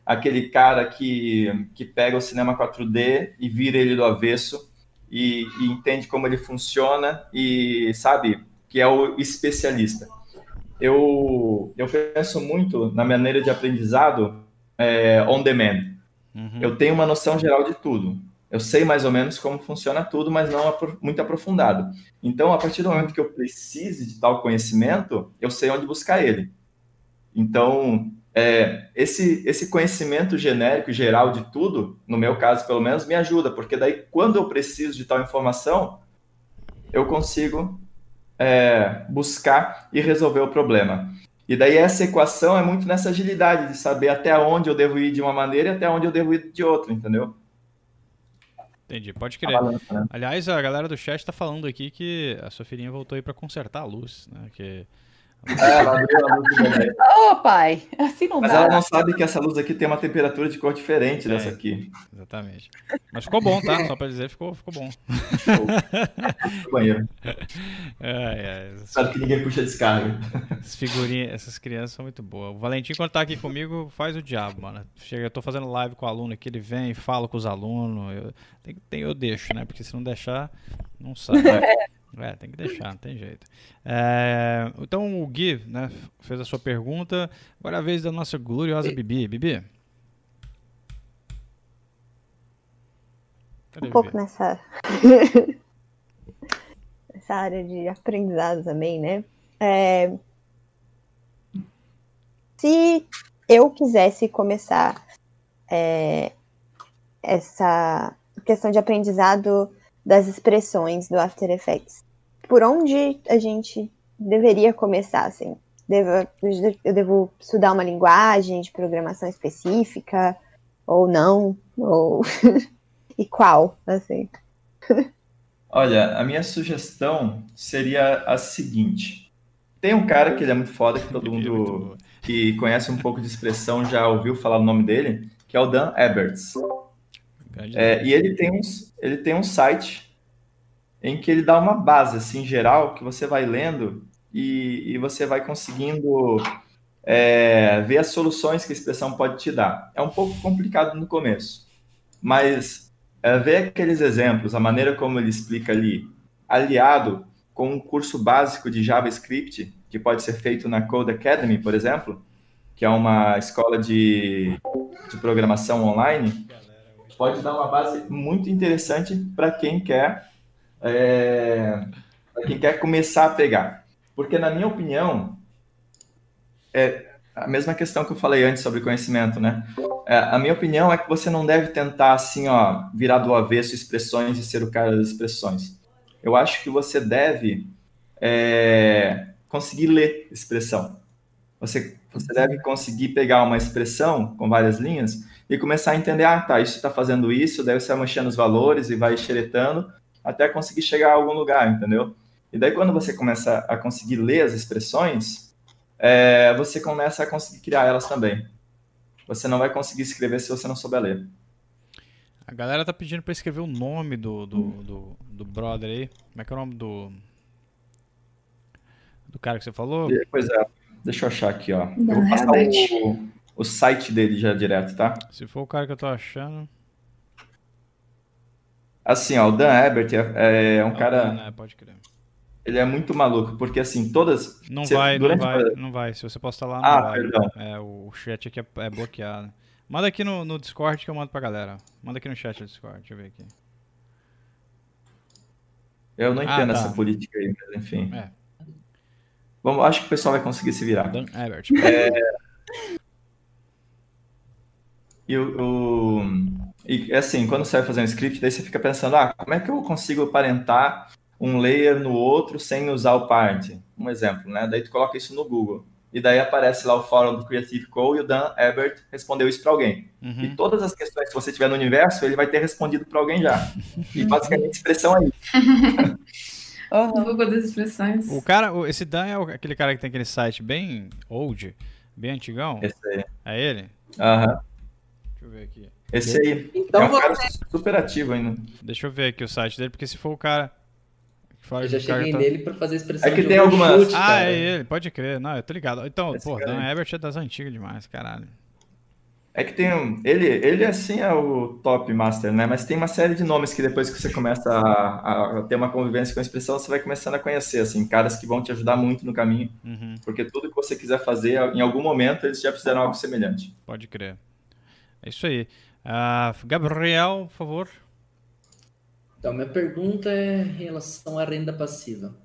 aquele cara que, que pega o cinema 4D e vira ele do avesso e, e entende como ele funciona e sabe que é o especialista. Eu, eu penso muito na maneira de aprendizado é, on demand. Uhum. Eu tenho uma noção geral de tudo eu sei mais ou menos como funciona tudo, mas não muito aprofundado. Então, a partir do momento que eu precise de tal conhecimento, eu sei onde buscar ele. Então, é, esse, esse conhecimento genérico, geral de tudo, no meu caso pelo menos, me ajuda, porque daí quando eu preciso de tal informação, eu consigo é, buscar e resolver o problema. E daí essa equação é muito nessa agilidade de saber até onde eu devo ir de uma maneira e até onde eu devo ir de outra, entendeu? Entendi, pode crer. Balança, né? Aliás, a galera do chat está falando aqui que a sua filhinha voltou aí para consertar a luz, né? Que ela abriu a luz também. Ô, oh, pai, assim não Mas dá. ela não sabe que essa luz aqui tem uma temperatura de cor diferente é, dessa aqui. Exatamente. Mas ficou bom, tá? Só pra dizer, ficou, ficou bom. Show. banheiro. É, é. Sabe que ninguém puxa descarga. Essas figurinhas, essas crianças são muito boas. O Valentim, quando tá aqui comigo, faz o diabo, mano. Chega, eu tô fazendo live com o aluno aqui, ele vem, fala com os alunos. Eu, tem, tem, eu deixo, né? Porque se não deixar, não sai. É, tem que deixar, não tem jeito. É, então o Gui né, fez a sua pergunta. Agora é a vez da nossa gloriosa Bibi. Bibi? Cadê um pouco nessa... nessa área de aprendizado também, né? É... Se eu quisesse começar é, essa questão de aprendizado das expressões do After Effects, por onde a gente deveria começar, assim? Devo, eu devo estudar uma linguagem de programação específica ou não? Ou e qual, assim? Olha, a minha sugestão seria a seguinte. Tem um cara que ele é muito foda, que todo mundo que conhece um pouco de expressão já ouviu falar o nome dele, que é o Dan Eberts. É, e ele tem, uns, ele tem um site em que ele dá uma base assim geral que você vai lendo e, e você vai conseguindo é, ver as soluções que a expressão pode te dar. É um pouco complicado no começo, mas é, ver aqueles exemplos, a maneira como ele explica ali, aliado com um curso básico de JavaScript que pode ser feito na Code Academy, por exemplo, que é uma escola de, de programação online, pode dar uma base muito interessante para quem quer é, quem quer começar a pegar. Porque, na minha opinião, é a mesma questão que eu falei antes sobre conhecimento, né? É, a minha opinião é que você não deve tentar, assim, ó, virar do avesso expressões e ser o cara das expressões. Eu acho que você deve é, conseguir ler expressão. Você, você deve conseguir pegar uma expressão com várias linhas e começar a entender, ah, tá, isso está fazendo isso, deve ser mexendo os valores e vai xeretando, até conseguir chegar a algum lugar, entendeu? E daí, quando você começa a conseguir ler as expressões, é, você começa a conseguir criar elas também. Você não vai conseguir escrever se você não souber ler. A galera tá pedindo para escrever o nome do, do, do, do, brother aí. Como é que é o nome do. Do cara que você falou? Pois é, deixa eu achar aqui, ó. Não, eu vou passar o, o site dele já direto, tá? Se for o cara que eu tô achando. Assim, ó, o Dan Ebert é, é um cara. Dan, é, pode crer. Ele é muito maluco, porque assim, todas. Não você, vai, não vai, a... não vai. Se você postar lá, não ah, vai. Perdão. É, o chat aqui é, é bloqueado. Manda aqui no, no, Discord que eu mando pra galera. Manda aqui no chat do Discord, deixa eu ver aqui. Eu não entendo ah, tá. essa política aí, mas enfim. É. Bom, acho que o pessoal vai conseguir se virar. Dan Ebert. É... E o, o, e assim, quando você vai fazer um script, daí você fica pensando, ah, como é que eu consigo aparentar um layer no outro sem usar o part? Um exemplo, né? Daí tu coloca isso no Google. E daí aparece lá o fórum do Creative Code e o Dan Ebert respondeu isso para alguém. Uhum. E todas as questões que você tiver no universo, ele vai ter respondido para alguém já. E basicamente a expressão é isso. oh, Google das expressões. O cara, esse Dan é aquele cara que tem aquele site bem old, bem antigão? Esse aí. É ele? Aham. Uhum. Ver aqui. Esse aí. Então é um cara super ativo ainda. Deixa eu ver aqui o site dele, porque se for o cara. Eu já cheguei tá... nele para fazer expressão. É que tem algumas. Chute, ah, é ele, pode crer. Não, eu tô ligado. Então, Esse pô, Dan Ebert é das antigas demais, caralho. É que tem um. Ele, ele assim é o top master, né? Mas tem uma série de nomes que depois que você começa a, a, ter uma convivência com a expressão, você vai começando a conhecer, assim, caras que vão te ajudar muito no caminho. Uhum. Porque tudo que você quiser fazer, em algum momento, eles já fizeram algo semelhante. Pode crer. É isso aí. Uh, Gabriel, por favor. Então, minha pergunta é em relação à renda passiva.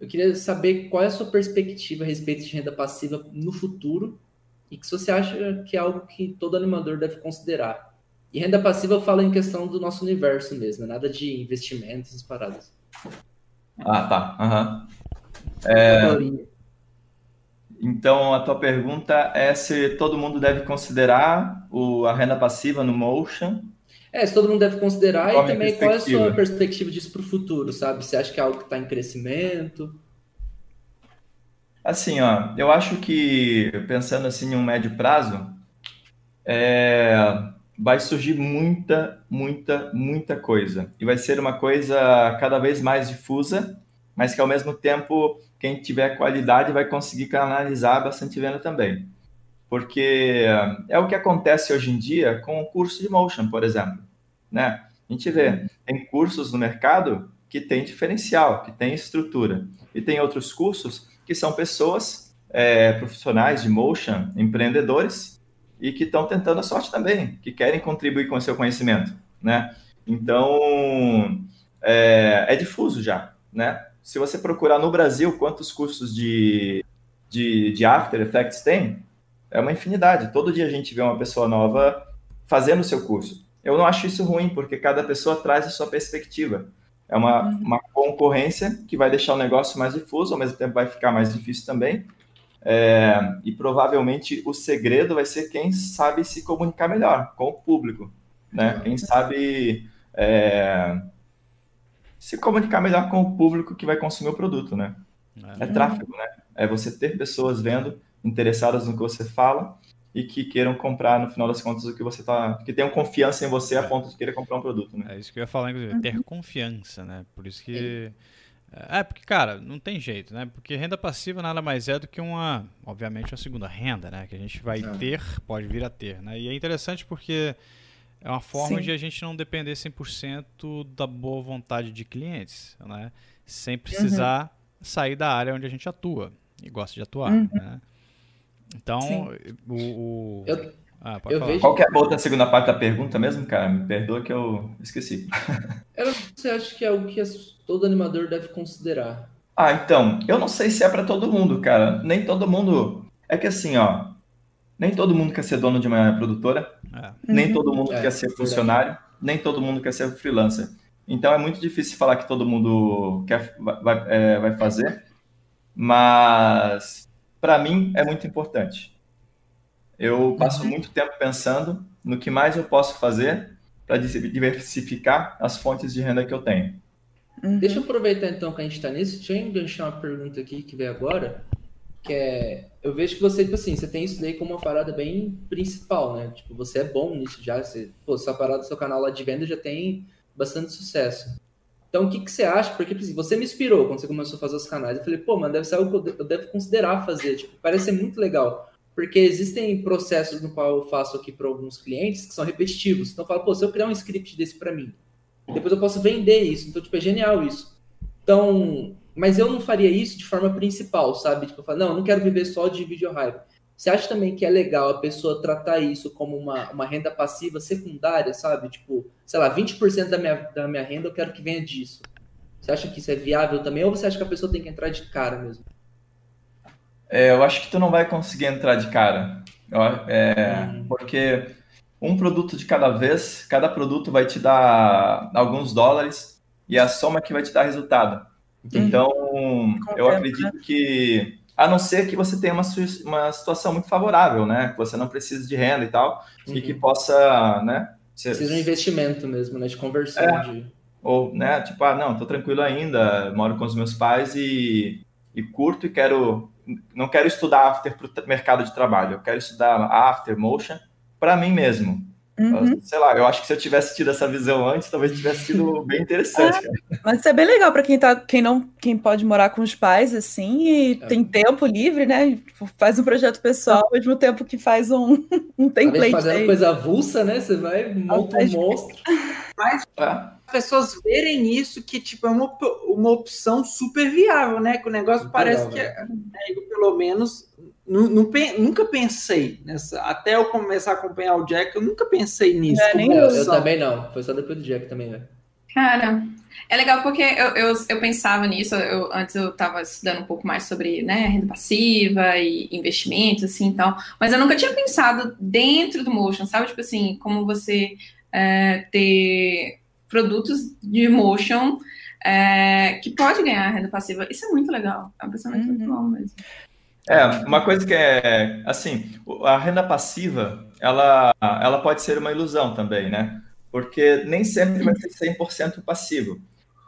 Eu queria saber qual é a sua perspectiva a respeito de renda passiva no futuro e que você acha que é algo que todo animador deve considerar. E renda passiva fala em questão do nosso universo mesmo, é nada de investimentos e paradas. Ah, tá. Uhum. É... Então, a tua pergunta é se todo mundo deve considerar o, a renda passiva no Motion. É, se todo mundo deve considerar qual e também qual é a sua perspectiva disso para o futuro, sabe? Você acha que é algo que está em crescimento? Assim, ó, eu acho que, pensando assim em um médio prazo, é, vai surgir muita, muita, muita coisa. E vai ser uma coisa cada vez mais difusa, mas que ao mesmo tempo, quem tiver qualidade vai conseguir canalizar bastante venda também. Porque é o que acontece hoje em dia com o curso de motion, por exemplo. Né? A gente vê, tem cursos no mercado que tem diferencial, que tem estrutura. E tem outros cursos que são pessoas é, profissionais de motion, empreendedores, e que estão tentando a sorte também, que querem contribuir com o seu conhecimento, né? Então, é, é difuso já, né? Se você procurar no Brasil quantos cursos de, de, de After Effects tem, é uma infinidade. Todo dia a gente vê uma pessoa nova fazendo o seu curso. Eu não acho isso ruim, porque cada pessoa traz a sua perspectiva. É uma, uhum. uma concorrência que vai deixar o negócio mais difuso, ao mesmo tempo vai ficar mais difícil também. É, e provavelmente o segredo vai ser quem sabe se comunicar melhor com o público, né? Quem sabe é, se comunicar melhor com o público que vai consumir o produto, né? É, é tráfego, né? É você ter pessoas vendo, interessadas no que você fala e que queiram comprar, no final das contas, o que você tá. que tenham confiança em você a é. ponto de querer comprar um produto, né? É isso que eu ia falar, inclusive, ter confiança, né? Por isso que. É, porque, cara, não tem jeito, né? Porque renda passiva nada mais é do que uma, obviamente, uma segunda renda, né? Que a gente vai é. ter, pode vir a ter, né? E é interessante porque é uma forma Sim. de a gente não depender 100% da boa vontade de clientes, né? Sem precisar uhum. sair da área onde a gente atua e gosta de atuar, uhum. né? Então, o, o... Eu, ah, eu vejo... Qual que é a outra segunda parte da pergunta mesmo, cara? Me perdoa que eu esqueci. Era você acha que é algo que todo animador deve considerar? Ah, então, eu não sei se é para todo mundo, cara. Nem todo mundo. É que assim, ó, nem todo mundo quer ser dono de uma produtora, é. nem todo mundo é, quer ser funcionário, verdade. nem todo mundo quer ser freelancer. Então é muito difícil falar que todo mundo quer, vai, é, vai fazer, mas para mim é muito importante. Eu passo uhum. muito tempo pensando no que mais eu posso fazer para diversificar as fontes de renda que eu tenho. Uhum. Deixa eu aproveitar então que a gente está nisso, deixa eu enganchar uma pergunta aqui que veio agora, que é, eu vejo que você, tipo assim, você tem isso daí como uma parada bem principal, né? Tipo, você é bom nisso já, você, pô, sua parada, seu canal lá de venda já tem bastante sucesso. Então, o que, que você acha? Porque assim, você me inspirou quando você começou a fazer os canais. Eu falei, pô, mano, deve ser algo que eu devo considerar fazer. Tipo, parece ser muito legal. Porque existem processos no qual eu faço aqui para alguns clientes que são repetitivos. Então, eu falo, pô, se eu criar um script desse para mim, depois eu posso vender isso. Então, tipo, é genial isso. Então, mas eu não faria isso de forma principal, sabe? Tipo, eu falo, não, eu não quero viver só de vídeo raiva. Você acha também que é legal a pessoa tratar isso como uma, uma renda passiva secundária, sabe? Tipo, sei lá, 20% da minha, da minha renda eu quero que venha disso. Você acha que isso é viável também? Ou você acha que a pessoa tem que entrar de cara mesmo? É, eu acho que tu não vai conseguir entrar de cara. É, hum. Porque um produto de cada vez, cada produto vai te dar alguns dólares e a soma que vai te dar resultado. Então, eu acredito que a não ser que você tenha uma, uma situação muito favorável, né? Que você não precisa de renda e tal, uhum. e que uhum. possa, né? Ser... Precisa de um investimento mesmo, né? De conversão. É. De... Ou, né? Tipo, ah, não, tô tranquilo ainda, moro com os meus pais e, e curto e quero... Não quero estudar after para o mercado de trabalho, eu quero estudar after motion para mim mesmo. Uhum. Sei lá, eu acho que se eu tivesse tido essa visão antes, talvez tivesse sido bem interessante. É, mas isso é bem legal para quem tá, quem não, quem pode morar com os pais assim e é. tem tempo livre, né? Tipo, faz um projeto pessoal ao mesmo tempo que faz um, um template. Fazendo aí. coisa avulsa, né? Você vai monta um monstro. Mas é. as pessoas verem isso que tipo é uma, uma opção super viável, né? Que o negócio super parece legal, que é, né? eu, pelo menos nunca pensei nessa. Até eu começar a acompanhar o Jack, eu nunca pensei nisso. É, nem eu, eu, também não. Foi só depois do Jack também, né? Cara, é legal porque eu, eu, eu pensava nisso, eu, antes eu estava estudando um pouco mais sobre né, renda passiva e investimentos, assim, e tal, mas eu nunca tinha pensado dentro do Motion, sabe? Tipo assim, como você é, ter produtos de Motion é, que pode ganhar renda passiva. Isso é muito legal, é um pensamento uhum. muito bom mesmo. É, uma coisa que é, assim, a renda passiva, ela, ela pode ser uma ilusão também, né? Porque nem sempre vai ser 100% passivo.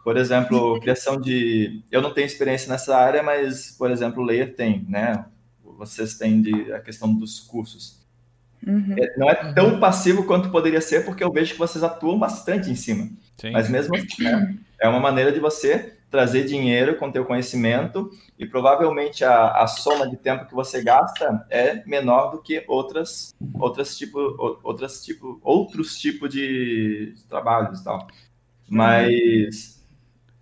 Por exemplo, criação de... Eu não tenho experiência nessa área, mas, por exemplo, o Layer tem, né? Vocês têm de, a questão dos cursos. Uhum. É, não é tão passivo quanto poderia ser, porque eu vejo que vocês atuam bastante em cima. Sim. Mas mesmo assim, né? É uma maneira de você trazer dinheiro com teu conhecimento e provavelmente a, a soma de tempo que você gasta é menor do que outras outras tipo outras tipo outros tipos de trabalhos e tal mas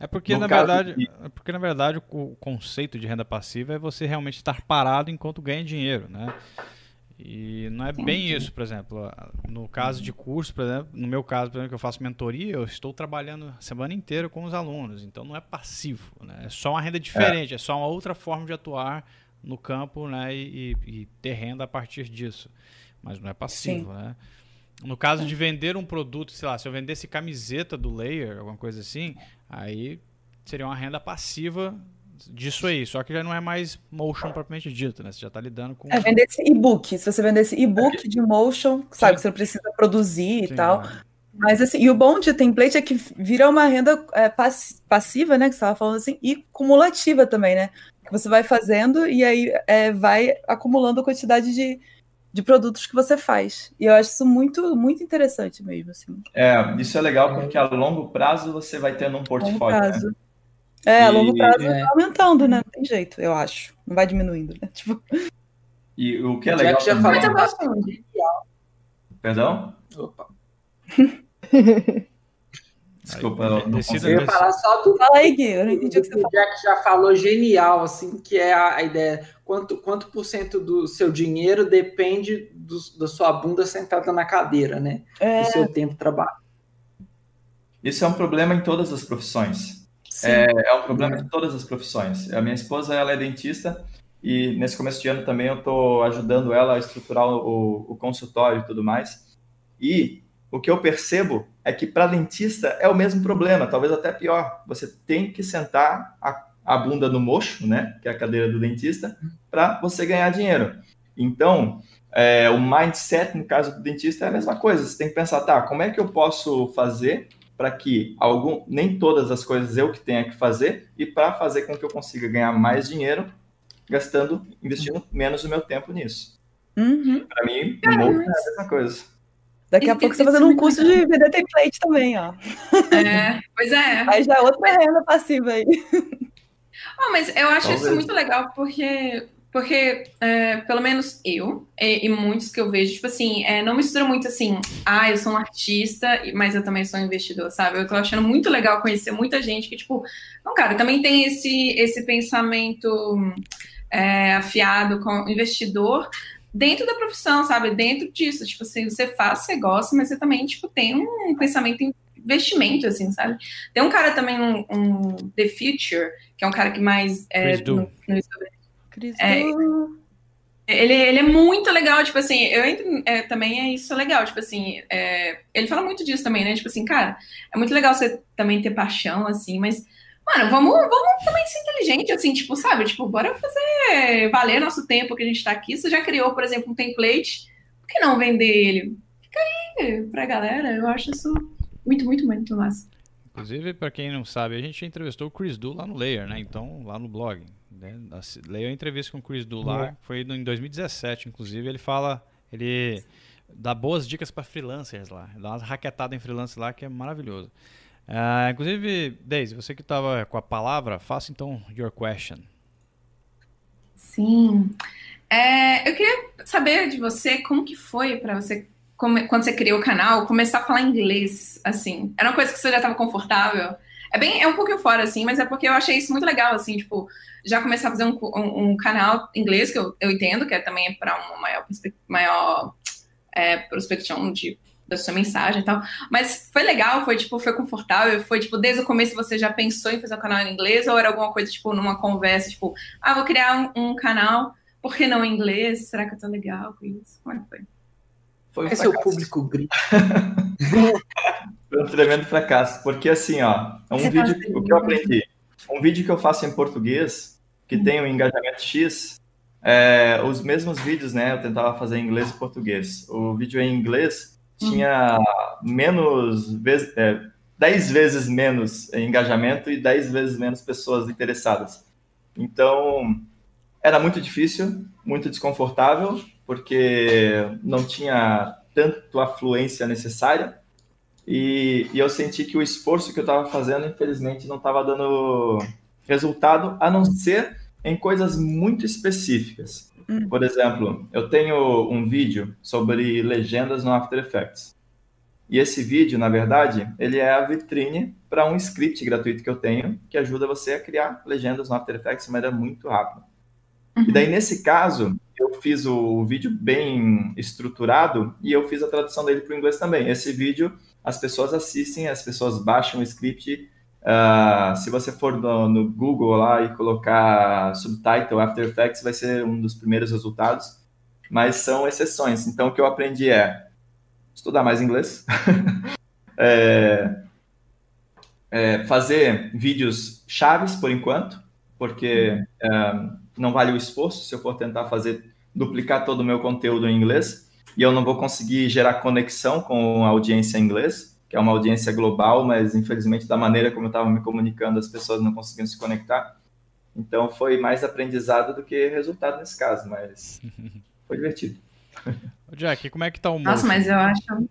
é porque na verdade de... é porque na verdade o conceito de renda passiva é você realmente estar parado enquanto ganha dinheiro né e não é bem isso, por exemplo. No caso de curso, por exemplo, no meu caso, por exemplo, que eu faço mentoria, eu estou trabalhando a semana inteira com os alunos. Então não é passivo, né? É só uma renda diferente, é, é só uma outra forma de atuar no campo, né? E, e, ter renda a partir disso. Mas não é passivo, Sim. né? No caso de vender um produto, sei lá, se eu vendesse camiseta do Layer, alguma coisa assim, aí seria uma renda passiva disso aí, só que já não é mais motion propriamente dito, né? Você já está lidando com. É, vender esse e-book. Se você vender esse e-book de motion, sabe, que você não precisa produzir Sim, e tal. É. Mas assim, e o bom de template é que vira uma renda é, passiva, né? Que você estava falando assim, e cumulativa também, né? Que você vai fazendo e aí é, vai acumulando a quantidade de, de produtos que você faz. E eu acho isso muito, muito interessante mesmo. Assim. É, isso é legal porque a longo prazo você vai tendo um portfólio. Né? É, a longo prazo é. tá aumentando, né? Não tem jeito, eu acho. Não vai diminuindo, né? Tipo... E o que é legal. Já também... já falou Perdão? Opa. Desculpa, eu não consigo. Eu ia falar só do. Fala aí, Gui, eu não entendi o que você falou. Jack já falou genial, assim, que é a, a ideia. Quanto, quanto por cento do seu dinheiro depende do, da sua bunda sentada na cadeira, né? É. Do seu tempo de trabalho. Isso é um problema em todas as profissões. É, é, um problema de todas as profissões. A minha esposa ela é dentista e nesse começo de ano também eu estou ajudando ela a estruturar o, o, consultório e tudo mais. E o que eu percebo é que para dentista é o mesmo problema, talvez até pior. Você tem que sentar a, a bunda no mocho, né, que é a cadeira do dentista, para você ganhar dinheiro. Então, é, o mindset no caso do dentista é a mesma coisa. Você tem que pensar, tá, como é que eu posso fazer para que algum, nem todas as coisas eu que tenha que fazer e para fazer com que eu consiga ganhar mais dinheiro gastando, investindo menos o meu tempo nisso. Uhum. Para mim, é a mesma coisa. Daqui a pouco você tá fazendo um curso de vender template também, ó. É, pois é. Aí já é outra renda passiva aí. Oh, mas eu acho Talvez. isso muito legal, porque porque, é, pelo menos eu, e, e, muitos que eu vejo, tipo assim, é, não mistura muito assim, ah, eu sou um artista, mas eu também sou um investidor, sabe? Eu tô achando muito legal conhecer muita gente que, tipo, não, cara, também tem esse, esse pensamento é, afiado com investidor dentro da profissão, sabe? Dentro disso, tipo assim, você faz, você gosta, mas você também, tipo, tem um pensamento em investimento, assim, sabe? Tem um cara também, um, um The Future, que é um cara que mais é, no, no é, ele, ele é muito legal, tipo assim, eu entro, é, também é isso legal, tipo assim, é, ele fala muito disso também, né? Tipo assim, cara, é muito legal você também ter paixão, assim, mas, mano, vamos, vamos também ser inteligente, assim, tipo, sabe? Tipo, bora fazer valer nosso tempo que a gente tá aqui. Você já criou, por exemplo, um template, por que não vender ele? Fica aí pra galera, eu acho isso muito, muito, muito massa. Inclusive, para quem não sabe, a gente entrevistou o Chris Du lá no Layer, né? Então, lá no blog. Né? Leia a entrevista com o Chris Dular, foi em 2017, inclusive, ele fala, ele dá boas dicas para freelancers lá, dá uma raquetada em freelancers lá que é maravilhoso. Uh, inclusive, Daisy, você que estava com a palavra, faça então your question. Sim. É, eu queria saber de você como que foi para você, quando você criou o canal, começar a falar inglês, assim. Era uma coisa que você já estava confortável? É bem, é um pouquinho fora, assim, mas é porque eu achei isso muito legal, assim, tipo, já começar a fazer um, um, um canal inglês, que eu, eu entendo, que é também para uma maior, maior é, prospecção de da sua mensagem e tal. Mas foi legal, foi tipo, foi confortável, foi tipo, desde o começo você já pensou em fazer um canal em inglês, ou era alguma coisa, tipo, numa conversa, tipo, ah, vou criar um, um canal, por que não em inglês? Será que eu tô legal com isso? Como é que foi? Foi um Esse é o público grita. foi um tremendo fracasso, porque assim, ó, é um você vídeo, o que eu aprendi, um vídeo que eu faço em português, que hum. tem um engajamento X, é, os mesmos vídeos, né, eu tentava fazer em inglês e português. O vídeo em inglês, tinha menos vezes, é, 10 vezes menos engajamento e 10 vezes menos pessoas interessadas. Então, era muito difícil, muito desconfortável, porque não tinha tanto afluência necessária. E, e eu senti que o esforço que eu estava fazendo, infelizmente, não estava dando resultado, a não ser em coisas muito específicas. Hum. Por exemplo, eu tenho um vídeo sobre legendas no After Effects. E esse vídeo, na verdade, ele é a vitrine para um script gratuito que eu tenho, que ajuda você a criar legendas no After Effects de maneira muito rápida. Uhum. E daí, nesse caso, eu fiz o vídeo bem estruturado e eu fiz a tradução dele para o inglês também. Esse vídeo, as pessoas assistem, as pessoas baixam o script. Uh, se você for no, no, Google lá e colocar subtitle After Effects, vai ser um dos primeiros resultados, mas são exceções. Então, o que eu aprendi é estudar mais inglês, é, é fazer vídeos chaves por enquanto, porque é, não vale o esforço se eu for tentar fazer duplicar todo o meu conteúdo em inglês e eu não vou conseguir gerar conexão com a audiência em inglês que é uma audiência global, mas infelizmente da maneira como eu estava me comunicando, as pessoas não conseguiam se conectar. Então foi mais aprendizado do que resultado nesse caso, mas foi divertido. Ô Jack, como é que tá o motion? Nossa, mas eu acho.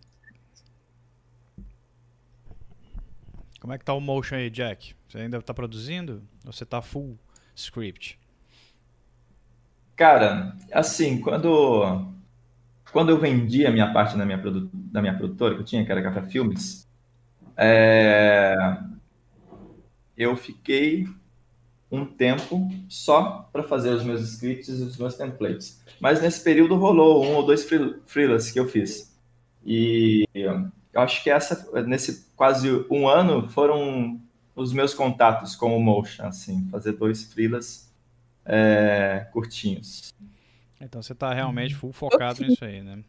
Como é que tá o motion aí, Jack? Você ainda está produzindo? Ou você está full script? Cara, assim, quando quando eu vendi a minha parte da minha, da minha produtora, que eu tinha, que era Café Filmes, é... eu fiquei um tempo só para fazer os meus scripts e os meus templates. Mas nesse período rolou um ou dois freelas que eu fiz. E eu acho que essa, nesse quase um ano, foram os meus contatos com o Motion, assim, fazer dois freelas é, curtinhos. Então você tá realmente full focado nisso aí, né?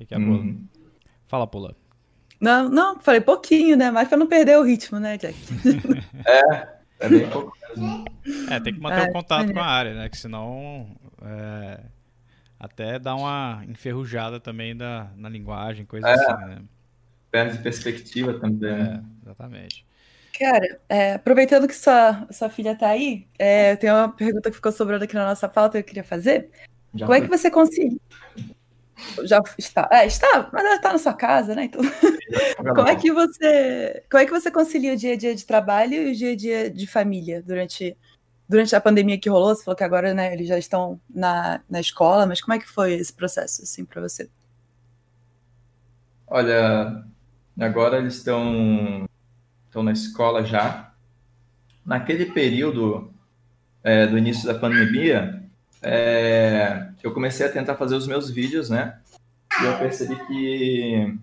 O que é hum. Fala, Pula. Não, não, falei pouquinho, né? Mas pra não perder o ritmo, né, Jack? é, é bem pouco mesmo. É, tem que manter é, o contato é. com a área, né? Que senão é, até dá uma enferrujada também da, na linguagem, coisa é, assim, né? Perde perspectiva também. É, exatamente. Cara, é, aproveitando que sua, sua filha está aí, é, tem uma pergunta que ficou sobrando aqui na nossa pauta que eu queria fazer. Já Como foi. é que você conseguiu? Já está. É, está, mas ela está na sua casa, né? Então, como é que você. Como é que você concilia o dia a dia de trabalho e o dia a dia de família durante, durante a pandemia que rolou? Você falou que agora né, eles já estão na, na escola, mas como é que foi esse processo assim, para você? Olha, agora eles estão estão na escola já. Naquele período é, do início da pandemia, é, eu comecei a tentar fazer os meus vídeos, né? E eu percebi que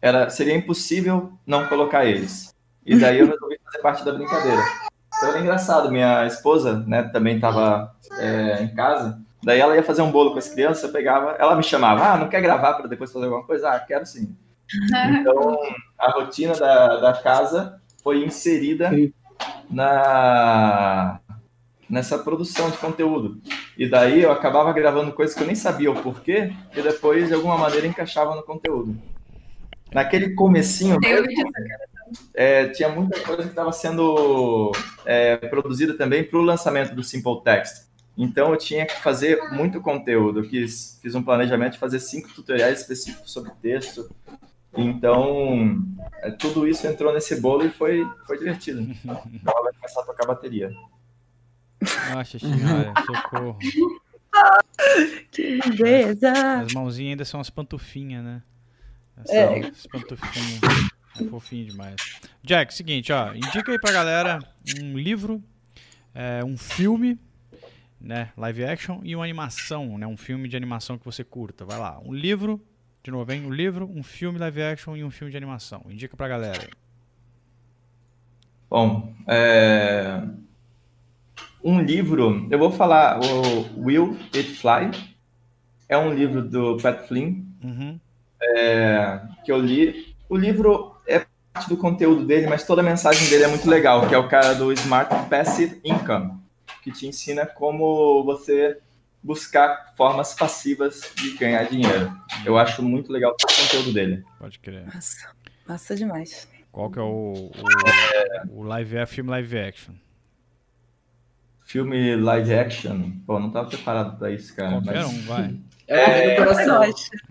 era, seria impossível não colocar eles. E daí eu resolvi fazer parte da brincadeira. Então era engraçado, minha esposa, né, também estava é, em casa. Daí ela ia fazer um bolo com as crianças, eu pegava, ela me chamava, ah, não quer gravar para depois fazer alguma coisa? Ah, quero sim. Então, a rotina da, da casa foi inserida na nessa produção de conteúdo. E daí eu acabava gravando coisas que eu nem sabia o porquê, e depois de alguma maneira encaixava no conteúdo. Naquele comecinho, é, tinha muita coisa que estava sendo é, produzida também para o lançamento do Simple Text. Então eu tinha que fazer muito conteúdo. Eu quis, fiz um planejamento de fazer cinco tutoriais específicos sobre texto, então, é, tudo isso entrou nesse bolo e foi, foi divertido. Então, ela vai começar a tocar bateria. Nossa senhora, socorro. Que beleza! As mãozinhas ainda são as pantufinhas, né? Essa, é. As pantufinhas. É fofinho demais. Jack, seguinte, ó. Indica aí pra galera um livro, é, um filme, né? Live action e uma animação, né? Um filme de animação que você curta. Vai lá. Um livro, de novo, hein? Um livro, um filme live action e um filme de animação. Indica pra galera. Bom, é... um livro, eu vou falar, o Will It Fly, é um livro do Pat Flynn, uhum. é... que eu li. O livro é parte do conteúdo dele, mas toda a mensagem dele é muito legal, que é o cara do Smart Passive Income, que te ensina como você buscar formas passivas de ganhar dinheiro. Eu acho muito legal o conteúdo dele. Pode crer. Massa, massa demais. Qual que é o, o, o live, filme live action? Filme live action? Pô, não tava preparado pra isso, cara. Qualquer mas... um, vai. É, é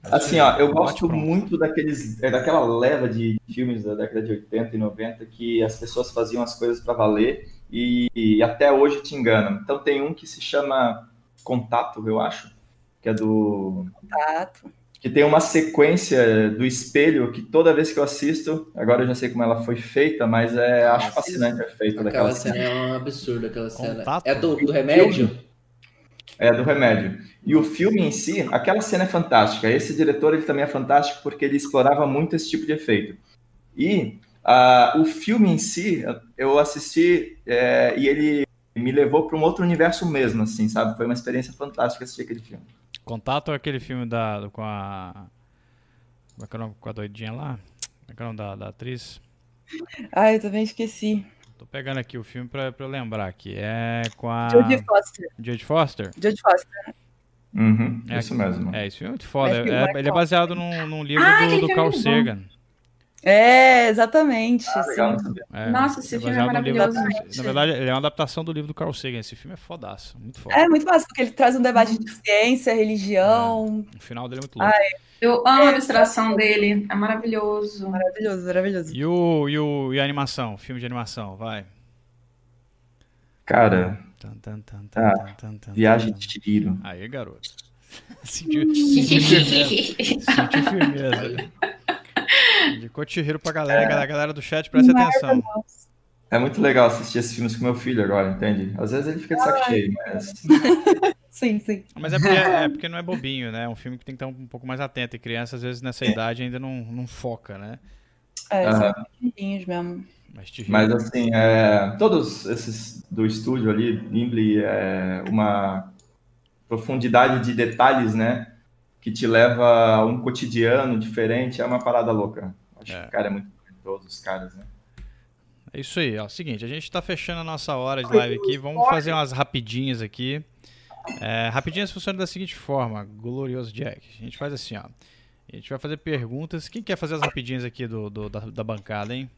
assim, ó, eu gosto muito daqueles, é, daquela leva de filmes da década de 80 e 90 que as pessoas faziam as coisas para valer e, e, até hoje te enganam. Então tem um que se chama Contato, eu acho, que é do. Contato. Que tem uma sequência do espelho que toda vez que eu assisto, agora eu já sei como ela foi feita, mas é, acho fascinante a feita daquela cena. cena. É um absurdo aquela cena. Contato? É do, do remédio? É, do remédio. E o filme em si, aquela cena é fantástica. Esse diretor ele também é fantástico porque ele explorava muito esse tipo de efeito. E uh, o filme em si, eu assisti é, e ele me levou para um outro universo mesmo, assim, sabe? Foi uma experiência fantástica assistir aquele filme. Contato é aquele filme da, com a. Como é que é o nome? Com a doidinha lá? Como é que é o nome da, da atriz? Ah, eu também esqueci. Tô pegando aqui o filme pra, pra eu lembrar aqui. É com a. Jodie Foster. Jodie Foster? Jodie Foster. Uhum, é, isso mesmo. É, esse filme é muito foda. É, é, ele é baseado num, num livro ah, do, do Carl Sagan. É, exatamente. Ah, legal, é, Nossa, esse é filme é maravilhoso. Livro, na verdade, ele é uma adaptação do livro do Carl Sagan. Esse filme é fodaço, muito foda. É muito massa, porque ele traz um debate de ciência, religião. É, o final dele é muito louco. Ai, eu amo a ilustração dele, é maravilhoso. Maravilhoso, maravilhoso. E, o, e, o, e a animação, filme de animação, vai. Cara, ah, Viagem de Tiro. Aí, garoto. sentiu, sentiu firmeza. sentiu firmeza. Indicou Chihiro pra galera, é. a galera do chat, presta atenção. É muito legal assistir esses filmes com meu filho agora, entende? Às vezes ele fica de saco cheio, mas. Sim, sim. Mas é porque, é porque não é bobinho, né? É um filme que tem que estar um pouco mais atento. E criança, às vezes, nessa é. idade ainda não, não foca, né? É, são mesmo. Mas, Mas assim, é, todos esses do estúdio ali, Gimli, é uma profundidade de detalhes, né? Que te leva a um cotidiano diferente, é uma parada louca. Acho é. que o cara é muito todos os caras, né? É isso aí, ó. Seguinte, a gente tá fechando a nossa hora de live aqui. Vamos fazer umas rapidinhas aqui. É, rapidinhas funcionam da seguinte forma, glorioso Jack. A gente faz assim, ó. A gente vai fazer perguntas. Quem quer fazer as rapidinhas aqui do, do da, da, bancada, hein?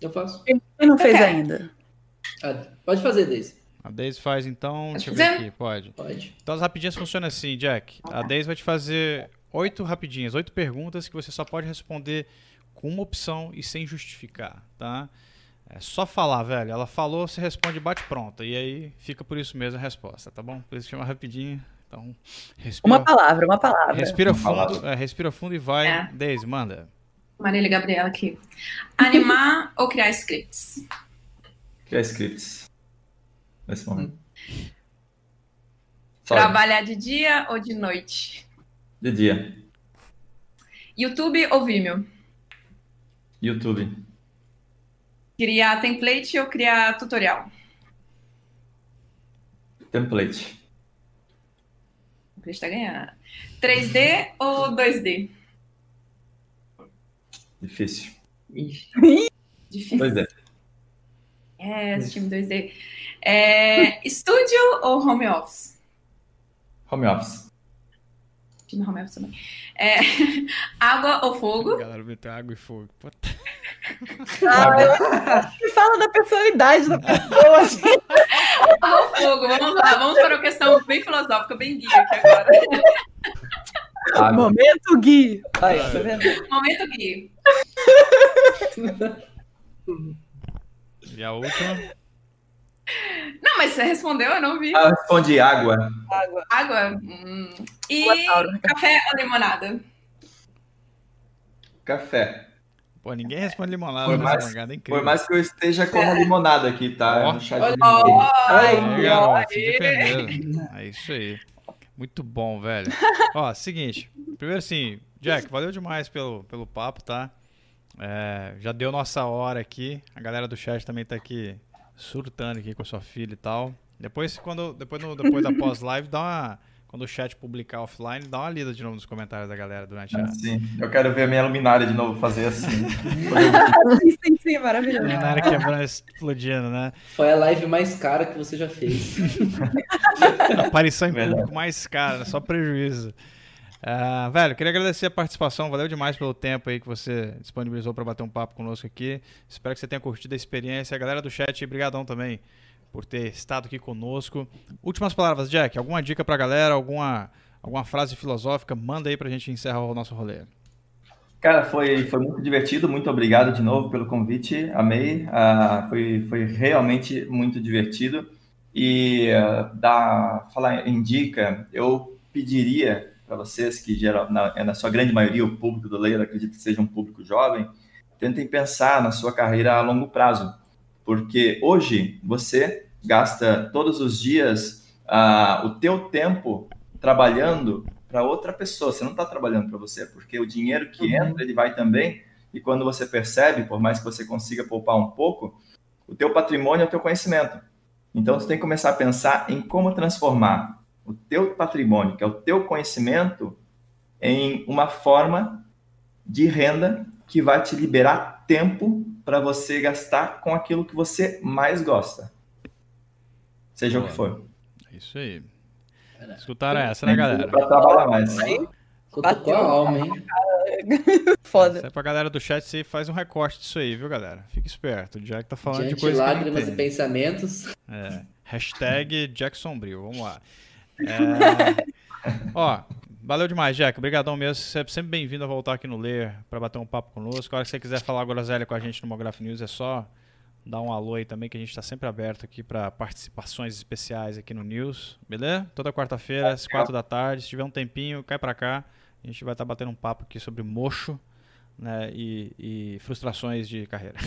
Eu faço. Quem não fez ainda? Ah, pode fazer, Deise. A Daisy faz então. Pode deixa eu ver aqui, pode. Pode. Então as rapidinhas funcionam assim, Jack. A Daisy vai te fazer oito rapidinhas, oito perguntas que você só pode responder com uma opção e sem justificar, tá? É só falar, velho. Ela falou, você responde bate pronta. E aí fica por isso mesmo a resposta, tá bom? Por isso chama rapidinho. Então, respira. Uma palavra, uma palavra. Respira uma fundo, palavra. É, respira fundo e vai. É. Daisy, manda. Marília Gabriela aqui. Animar ou criar scripts? Criar scripts nesse momento. Trabalhar de dia ou de noite? De dia. YouTube ou Vimeo? YouTube. Criar template ou criar tutorial? Template. O Cris tá ganhando. 3D ou 2D? Difícil. Difícil. 2D. É, esse time 2D. É, estúdio ou home office? Home office. Time home office também. É, água ou fogo? A galera meteu água e fogo. Puta. Ah, fala da personalidade da pessoa. Assim. água ou fogo? Vamos lá, vamos para uma questão bem filosófica, bem guia aqui agora. Água. Momento Gui. Aí, tá vendo? Momento Gui. E a última? Não, mas você respondeu, eu não vi. Ah, eu respondi água. Água. Água. Hum. E café ou limonada? Café. Pô, ninguém responde limonada por mais, é incrível. Por mais que eu esteja com a limonada aqui, tá? Oh. No chá de limonada. É, é isso aí. Muito bom, velho. Ó, seguinte. Primeiro assim, Jack, valeu demais pelo, pelo papo, tá? É, já deu nossa hora aqui. A galera do chat também tá aqui surtando aqui com a sua filha e tal. Depois, quando, depois, no, depois da pós-live, dá uma. Quando o chat publicar offline, dá uma lida de novo nos comentários da galera durante a. Ah, sim, eu quero ver a minha luminária de novo fazer assim. sim, sim, sim, maravilhoso. Luminária quebrando, explodindo, né? Foi a live mais cara que você já fez. Aparição em público mais cara, só prejuízo. Uh, velho, queria agradecer a participação, valeu demais pelo tempo aí que você disponibilizou para bater um papo conosco aqui. Espero que você tenha curtido a experiência. A galera do chat, brigadão também por ter estado aqui conosco. Últimas palavras, Jack, alguma dica pra galera, alguma, alguma frase filosófica, manda aí pra gente encerrar o nosso rolê. Cara, foi, foi muito divertido, muito obrigado de novo pelo convite, amei, uh, foi, foi realmente muito divertido. E uh, da, falar em dica, eu pediria para vocês, que geral, na, é na sua grande maioria o público do Leiro, acredito que seja um público jovem, tentem pensar na sua carreira a longo prazo, porque hoje você gasta todos os dias uh, o teu tempo trabalhando para outra pessoa. Você não está trabalhando para você, porque o dinheiro que uhum. entra ele vai também. E quando você percebe, por mais que você consiga poupar um pouco, o teu patrimônio é o teu conhecimento. Então você tem que começar a pensar em como transformar o teu patrimônio, que é o teu conhecimento, em uma forma de renda que vai te liberar tempo para você gastar com aquilo que você mais gosta seja Boa. o que for. É isso aí. Escutaram essa, né, galera? Pra trabalhar mais. Bateu a alma, hein? Foda. Se é pra galera do chat, você faz um recorte disso aí, viu, galera? Fica esperto. O Jack tá falando Diante de coisas lágrimas e pensamentos. É. Hashtag Jack Sombrio. Vamos lá. É... Ó, valeu demais, Jack. Obrigadão mesmo. Você é sempre bem-vindo a voltar aqui no Ler para bater um papo conosco. A hora que você quiser falar groselha com a gente no Mograph News, é só dar um alô aí também, que a gente está sempre aberto aqui para participações especiais aqui no News, beleza? Toda quarta-feira, às quatro da tarde, se tiver um tempinho, cai para cá. A gente vai estar tá batendo um papo aqui sobre mocho né, e, e frustrações de carreira.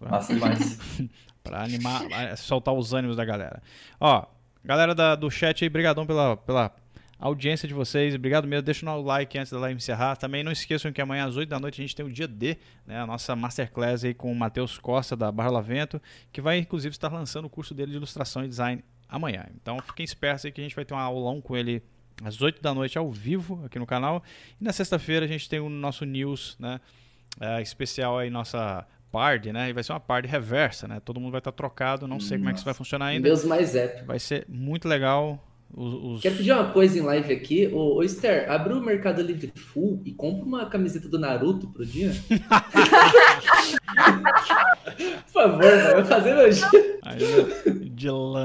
Massa demais. para animar, soltar os ânimos da galera. Ó, galera da, do chat aí, brigadão pela, pela audiência de vocês. Obrigado mesmo. Deixa o like antes da live encerrar. Também não esqueçam que amanhã às 8 da noite a gente tem o dia D, né, a nossa masterclass aí com o Matheus Costa da Barra Lavento, que vai inclusive estar lançando o curso dele de ilustração e design amanhã. Então fiquem espertos aí que a gente vai ter um aulão com ele às 8 da noite ao vivo aqui no canal. E na sexta-feira a gente tem o nosso news, né, é, especial aí nossa party, né? E vai ser uma party reversa, né? Todo mundo vai estar trocado, não sei Nossa. como é que isso vai funcionar ainda. Deus mais épico. Vai ser muito legal. Os, os... Quero pedir uma coisa em live aqui. Ô, ô Esther, abre o Mercado Livre Full e compra uma camiseta do Naruto pro dia. Por favor, vai fazer hoje. De lã.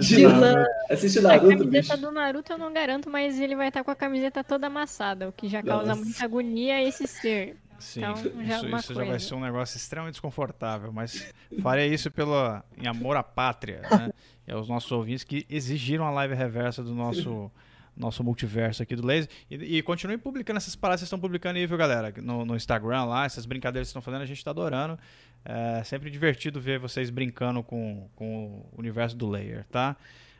De lã. Assiste Naruto, A camiseta bicho. do Naruto eu não garanto, mas ele vai estar com a camiseta toda amassada, o que já causa Nossa. muita agonia a esse ser. Sim, então, já isso, isso já vai ser um negócio extremamente desconfortável, mas farei isso pelo, em amor à pátria, né? E aos nossos ouvintes que exigiram a live reversa do nosso nosso multiverso aqui do Laser. E, e continuem publicando essas paradas que vocês estão publicando aí, viu, galera? No, no Instagram lá, essas brincadeiras que vocês estão fazendo, a gente está adorando. É sempre divertido ver vocês brincando com, com o universo do Layer, tá?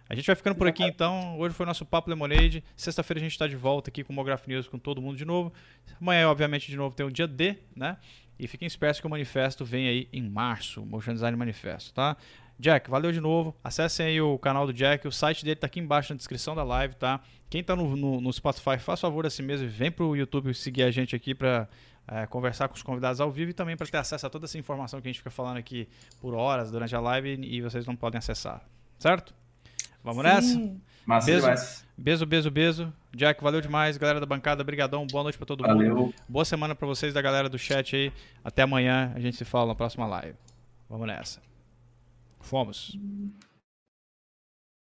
A gente vai ficando por aqui então. Hoje foi nosso Papo Lemonade. Sexta-feira a gente está de volta aqui com o Mograph News com todo mundo de novo. Amanhã, obviamente, de novo tem o dia D, né? E fiquem espertos que o manifesto vem aí em março, o Motion Design Manifesto, tá? Jack, valeu de novo. Acessem aí o canal do Jack, o site dele tá aqui embaixo na descrição da live, tá? Quem tá no, no, no Spotify, faz favor assim mesmo e vem pro YouTube seguir a gente aqui para é, conversar com os convidados ao vivo e também para ter acesso a toda essa informação que a gente fica falando aqui por horas durante a live e vocês não podem acessar, certo? Vamos Sim. nessa? Massa beijo, demais. Beijo, beijo, beijo. Jack, valeu demais. Galera da bancada, brigadão. Boa noite para todo valeu. mundo. Boa semana para vocês da galera do chat aí. Até amanhã. A gente se fala na próxima live. Vamos nessa. Fomos.